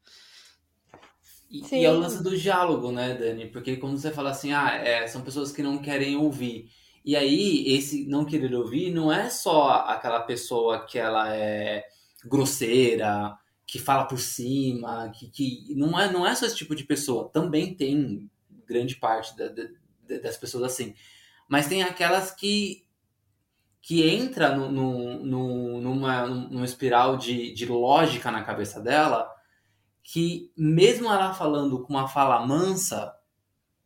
E, e é o lance do diálogo, né, Dani? Porque quando você fala assim, ah, é, são pessoas que não querem ouvir. E aí, esse não querer ouvir não é só aquela pessoa que ela é grosseira, que fala por cima, que, que não, é, não é só esse tipo de pessoa. Também tem grande parte da- das pessoas assim. Mas tem aquelas que, que entra no, no, no- numa, numa espiral de, de lógica na cabeça dela, que mesmo ela falando com uma fala mansa,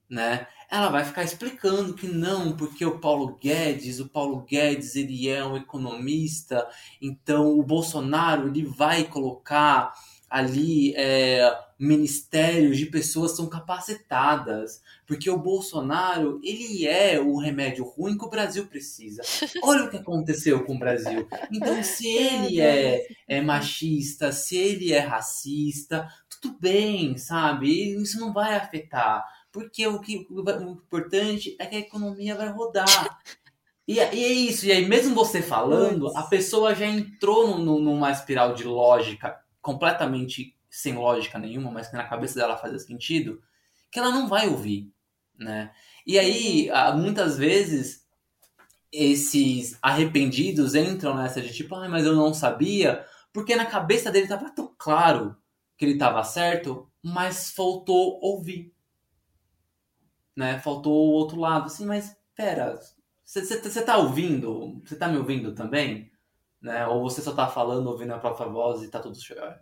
né? Ela vai ficar explicando que não, porque o Paulo Guedes, o Paulo Guedes, ele é um economista, então o Bolsonaro ele vai colocar ali é, ministérios de pessoas são capacitadas, porque o Bolsonaro ele é o remédio ruim que o Brasil precisa. Olha o que aconteceu com o Brasil. Então, se ele é, é machista, se ele é racista, tudo bem, sabe? Isso não vai afetar. Porque o, que, o importante é que a economia vai rodar. E, é- é isso. E aí, mesmo você falando, a pessoa já entrou no- numa espiral de lógica completamente sem lógica nenhuma, mas que na cabeça dela fazia sentido, que ela não vai ouvir, né? E aí, muitas vezes, esses arrependidos entram nessa de tipo, ah, mas eu não sabia, porque na cabeça dele estava tão claro que ele estava certo, mas faltou ouvir, né? Faltou o outro lado, assim, mas pera, você tá ouvindo? Você tá me ouvindo também? Né? Ou você só tá falando, ouvindo a própria voz e tá tudo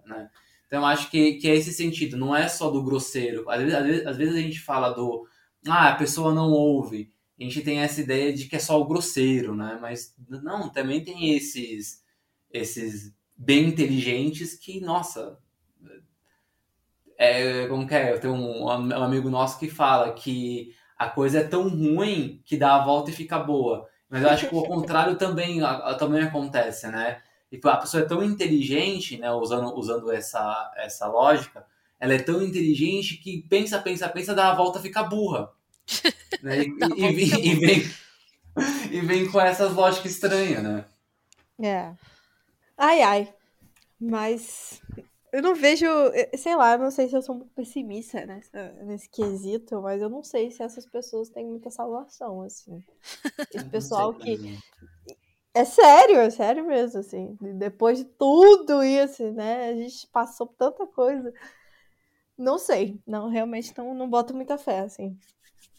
né? Então acho que, que é esse sentido, não é só do grosseiro. Às vezes, às vezes, às vezes a gente fala do, ah, a pessoa não ouve. A gente tem essa ideia de que é só o grosseiro, né? Mas não, também tem esses, esses bem inteligentes que, nossa, é, como que é? Eu tenho um, um amigo nosso que fala que a coisa é tão ruim que dá a volta e fica boa. Mas eu acho que o contrário também, também acontece, né? E a pessoa é tão inteligente, né? Usando, usando essa, essa lógica, ela é tão inteligente que pensa, pensa, pensa, dá a volta e fica burra. né? E, e- e- e vem, e vem com essas lógicas estranhas, né? É. Ai, ai. Mas eu não vejo, eh, sei lá, eu não sei se eu sou muito pessimista nessa, nesse quesito, mas eu não sei se essas pessoas têm muita salvação, assim. Esse pessoal Não sei que. É sério, é sério mesmo, assim. Depois de tudo isso, né? A gente passou por tanta coisa. Não sei. Não, realmente não, não boto muita fé, assim.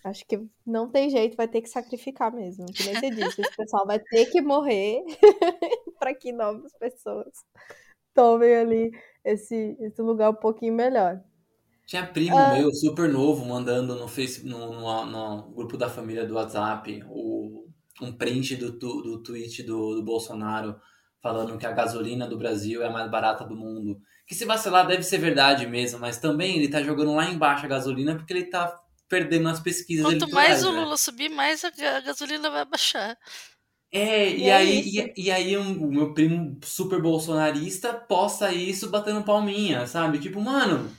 Acho que não tem jeito, vai ter que sacrificar mesmo. Que nem você disse, esse pessoal vai ter que morrer para que novas pessoas tomem ali esse, esse lugar um pouquinho melhor. Tinha primo Ah. meu, super novo, mandando no Facebook, no, no, no grupo da família do WhatsApp, o, um print do, tu- do tweet do, do Bolsonaro falando que a gasolina do Brasil é a mais barata do mundo. Que se vacilar deve ser verdade mesmo, mas também ele tá jogando lá embaixo a gasolina porque ele tá perdendo nas pesquisas Quanto mais o né? Lula subir, mais a gasolina vai baixar. É, e E é aí, e, e aí um- o meu primo super bolsonarista posta isso batendo palminha, sabe? Tipo, mano,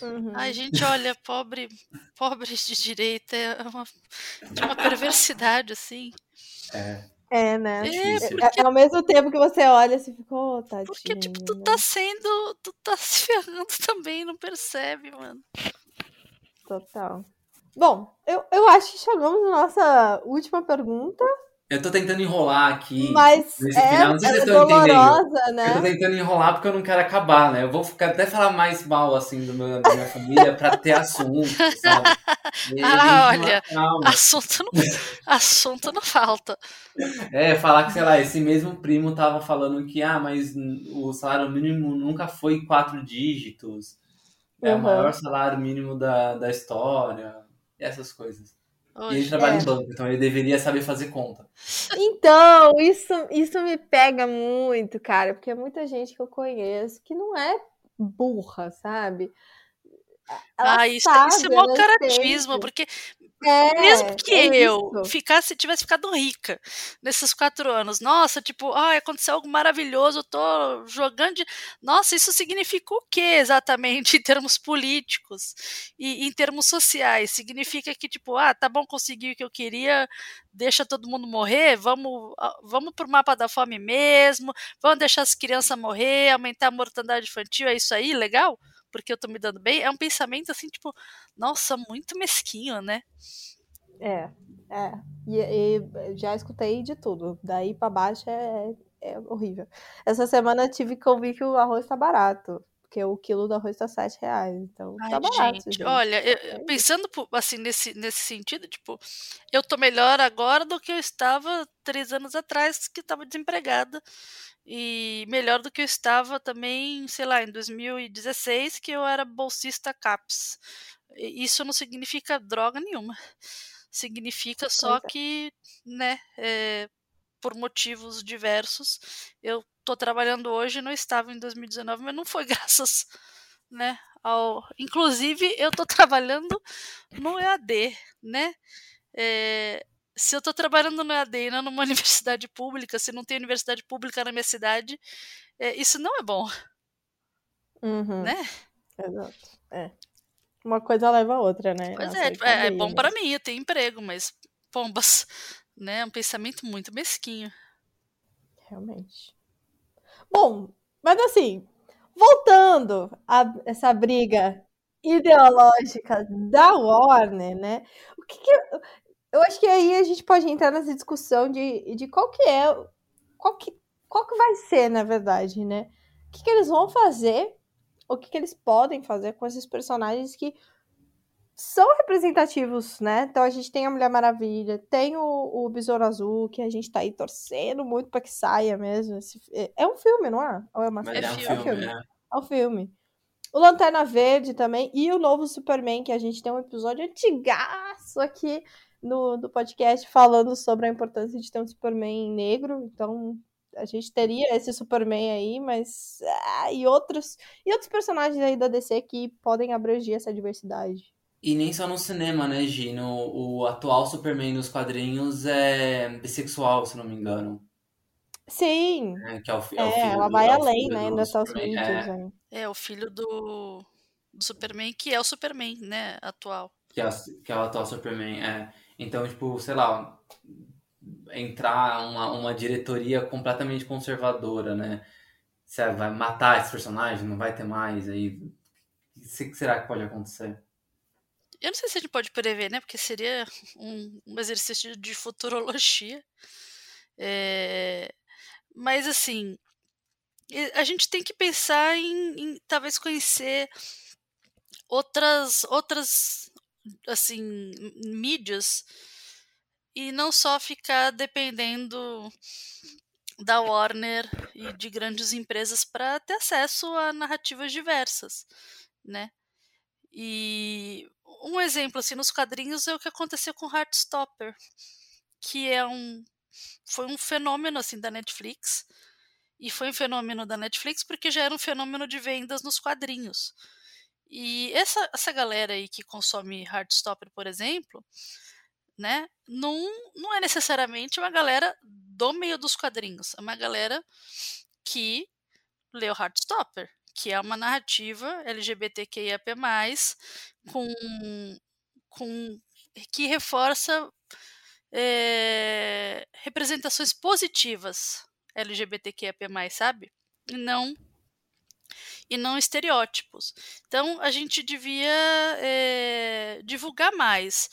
Uhum. Ai, gente, olha, pobre, pobres de direita é uma, de uma perversidade, assim. é, É, né? É, difícil. É, é ao mesmo tempo que você olha e ficou, oh, tadinho. Porque, tipo, tu né? tá sendo. Tu tá se ferrando também, não percebe, mano. Total. Bom, eu, eu acho que chegamos na nossa última pergunta. Eu tô tentando enrolar aqui. Mas nesse é, final. Não sei se é estão entendendo. dolorosa, Eu tô né? tentando enrolar porque eu não quero acabar, né? Eu vou ficar, até falar mais mal, assim, do meu, da minha família pra ter assunto, sabe? E Ah, gente, olha, calma. Assunto não, assunto não falta. É, falar que, sei lá, esse mesmo primo tava falando que, ah, mas o salário mínimo nunca foi quatro dígitos. É o Uhum. maior salário mínimo da, da história. Essas coisas. E ele Hoje. trabalha É. em banco, então ele deveria saber fazer conta. Então, isso, isso me pega muito, cara, porque é muita gente que eu conheço que não é burra, sabe? Ela Ah, isso, sabe, isso é mau ela caratismo, porque É, mesmo que é eu isso. ficasse, tivesse ficado rica nesses quatro anos, nossa, tipo, ah, aconteceu algo maravilhoso, eu tô jogando de... Nossa, isso significa o que exatamente em termos políticos e em termos sociais? Significa que, tipo, ah, tá bom, consegui o que eu queria, deixa todo mundo morrer, vamos, vamos pro mapa da fome mesmo, vamos deixar as crianças morrer, aumentar a mortandade infantil, é isso aí, legal? Porque eu tô me dando bem? É um pensamento assim, tipo, nossa, muito mesquinho, né? É, é. E, e já escutei de tudo. Daí pra baixo é, é horrível. Essa semana eu tive que ouvir que o arroz tá barato. Porque o quilo do arroz tá 7 reais. Então Ai, tá barato, gente, gente. olha, eu- É pensando assim nesse, nesse sentido, tipo, eu tô melhor agora do que eu estava três anos atrás, que estava desempregada, e melhor do que eu estava também, sei lá, em 2016, que eu era bolsista CAPS. E Isso não significa droga nenhuma. Significa só é. que, né, é, por motivos diversos, eu tô trabalhando hoje, não estava em 2019, mas não foi graças, né, ao... Inclusive, eu tô trabalhando no EAD, né? É, se eu tô trabalhando no EAD e não numa universidade pública, se não tem universidade pública na minha cidade, é, isso não é bom, Uhum, né? exato. É. Uma coisa leva a outra, né? Pois Nossa, é, é, é cadeia bom para mim, eu tenho emprego, mas pombas, né? Um pensamento muito mesquinho. Realmente. Bom, mas assim, voltando a essa briga ideológica da Warner, né? O que que eu, eu acho que aí a gente pode entrar nessa discussão de, de qual que é, qual que, qual que vai ser, na verdade, né? O que que eles vão fazer, o que que eles podem fazer com esses personagens que são representativos, né? Então a gente tem a Mulher Maravilha, tem o, o Besouro Azul, que a gente tá aí torcendo muito pra que saia mesmo. Esse- é- é um filme, não é? Ou é uma É é, um filme. filme, filme. né? É um filme. O Lanterna Verde também. E o novo Superman, que a gente tem um episódio antigaço aqui no, do podcast falando sobre a importância de ter um Superman negro. Então, a gente teria esse Superman aí, mas. ah, e, outros, e outros personagens aí da DC que podem abranger essa diversidade. E nem só no cinema, né, Gino? O atual Superman nos quadrinhos é bissexual, se não me engano. Sim, né? Que é o, é, é o filho ela do- vai é além, né? Ainda tá os É, aí. É o filho do, do Superman, que é o Superman, né, atual. que é, o- que é o atual Superman, é. Então, tipo, sei lá, entrar uma, uma diretoria completamente conservadora, né? Você vai matar esse personagem, não vai ter mais aí. O que será que pode acontecer? Eu não sei se a gente pode prever, né? Porque seria um, um exercício de futurologia. É, mas assim, a gente tem que pensar em, em talvez conhecer outras outras assim mídias e não só ficar dependendo da Warner e de grandes empresas para ter acesso a narrativas diversas, né? E um exemplo assim nos quadrinhos é o que aconteceu com Heartstopper, que é um foi um fenômeno assim da Netflix. E foi um fenômeno da Netflix porque já era um fenômeno de vendas nos quadrinhos. E essa, essa galera aí que consome Heartstopper, por exemplo, né, não, não é necessariamente uma galera do meio dos quadrinhos, é uma galera que leu Heartstopper, que é uma narrativa LGBTQIAP+, com, com que reforça é, representações positivas LGBTQIAP+, sabe? E não e não estereótipos. Então a gente devia é, divulgar mais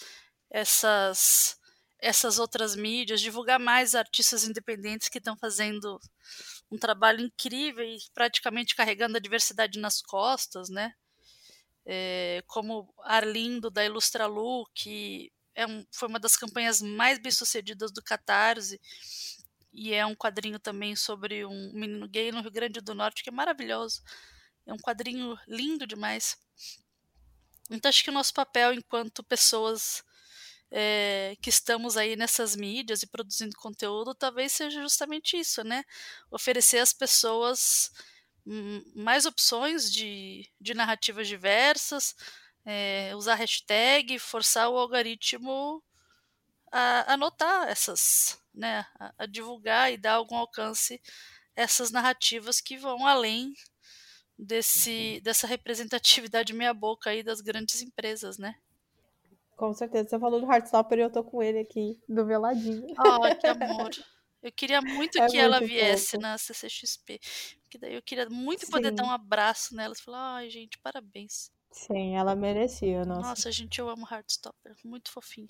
essas essas outras mídias, divulgar mais artistas independentes que estão fazendo um trabalho incrível e praticamente carregando a diversidade nas costas, né? É, como Arlindo da Ilustralu, que é um, foi uma das campanhas mais bem sucedidas do Catarse, e é um quadrinho também sobre um menino gay no Rio Grande do Norte, que é maravilhoso. É um quadrinho lindo demais. Então acho que o nosso papel enquanto pessoas é, que estamos aí nessas mídias e produzindo conteúdo talvez seja justamente isso, né? Oferecer às pessoas mais opções de, de narrativas diversas, é, usar hashtag, forçar o algoritmo a, a notar essas, né? A, a divulgar e dar algum alcance essas narrativas que vão além desse, dessa representatividade meia boca aí das grandes empresas, né? Com certeza. Você falou do Heartstopper e eu tô com ele aqui do meu ladinho. Oh, que amor. Eu queria muito é que muito ela viesse na CCXP. Porque daí eu queria muito Sim. poder dar um abraço nela e falar, ai, gente, parabéns. Sim, ela merecia, nossa. Nossa, gente, eu amo Heartstopper. Muito fofinho.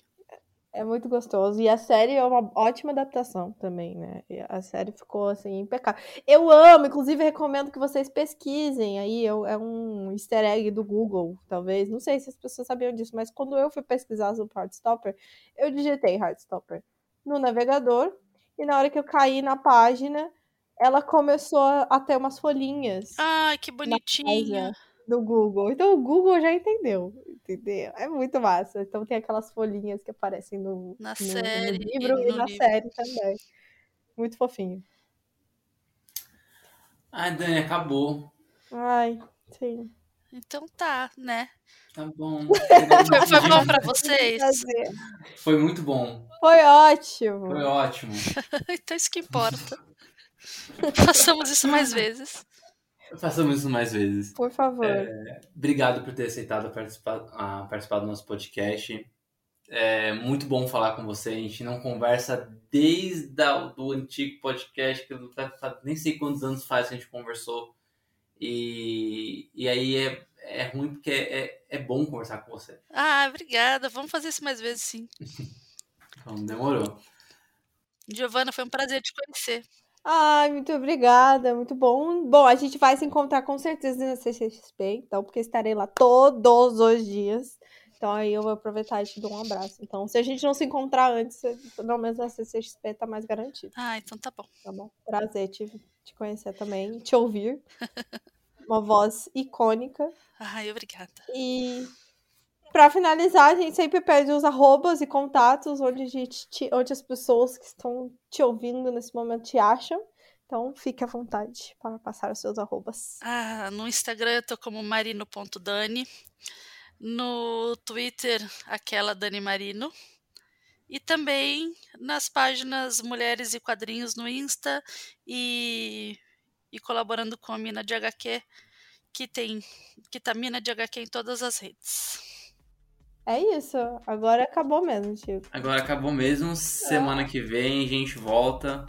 É muito gostoso. E a série é uma ótima adaptação também, né? E a série ficou, assim, impecável. Eu amo, inclusive recomendo que vocês pesquisem aí. É um easter egg do Google, talvez. Não sei se as pessoas sabiam disso, mas quando eu fui pesquisar sobre Heartstopper, eu digitei Heartstopper no navegador. E na hora que eu caí na página, ela começou a ter umas folhinhas. Ai, que bonitinha do Google. Então o Google já entendeu, entendeu? É muito massa. Então tem aquelas folhinhas que aparecem no, na no, série, no livro e, no na livro. série também. Muito fofinho. Ai, Dani, acabou. Ai, sim. Então tá, né? Tá bom. Foi, foi bom pra vocês? Foi muito bom. Foi ótimo. Foi ótimo. então isso que importa. Façamos isso mais vezes. Façamos isso mais vezes. Por favor. É, obrigado por ter aceitado participar, a participar do nosso podcast. É muito bom falar com você. A gente não conversa desde o antigo podcast, que eu nem sei quantos anos faz que a gente conversou. E, e aí é, é ruim porque é, é, é bom conversar com você. Ah, obrigada. Vamos fazer isso mais vezes, sim. Então, demorou. Giovana, foi um prazer te conhecer. Ai, muito obrigada, muito bom. Bom, a gente vai se encontrar com certeza na CCXP, então, porque estarei lá todos os dias. Então aí eu vou aproveitar e te dou um abraço. Então, se a gente não se encontrar antes, pelo menos na CCXP tá mais garantido. Ah, então tá bom. Tá bom. Prazer te, te conhecer também, te ouvir. Uma voz icônica. Ai, obrigada. E para finalizar, a gente sempre pede os arrobas e contatos onde, a gente te, onde as pessoas que estão te ouvindo nesse momento te acham. Então, fique à vontade para passar os seus arrobas. Ah, no Instagram eu tô como marino.dani. No Twitter, aquela Dani Marino. E também nas páginas Mulheres e Quadrinhos no Insta e, e colaborando com a Mina de HQ, que tem que tá Mina de HQ em todas as redes. É isso. Agora acabou mesmo, Chico. Agora acabou mesmo. Semana que vem a gente volta.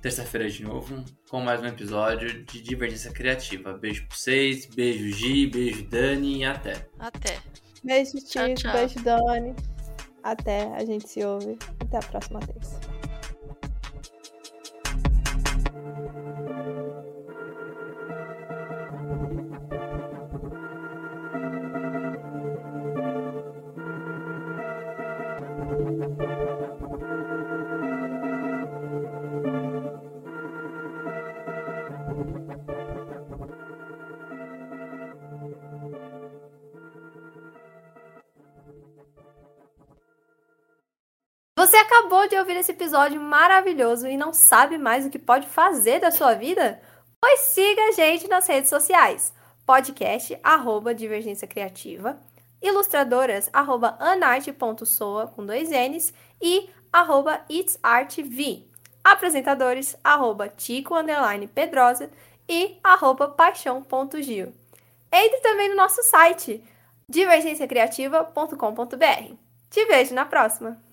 Terça-feira de novo, com mais um episódio de Divergência Criativa. Beijo pra vocês, beijo Gi, beijo Dani e até. Até. Beijo, Tchau, Chico. tchau. Beijo, Dani. Até. A gente se ouve. Até a próxima vez. Acabou de ouvir esse episódio maravilhoso e não sabe mais o que pode fazer da sua vida? Pois siga a gente nas redes sociais. Podcast, arroba Divergência Criativa. Ilustradoras, arroba anarte.soa, com dois N's. E arroba itsartv. Apresentadores, arroba Tico, underline Pedrosa. E arroba paixão.gil. Entre também no nosso site, divergenciacriativa.com.br. Te vejo na próxima!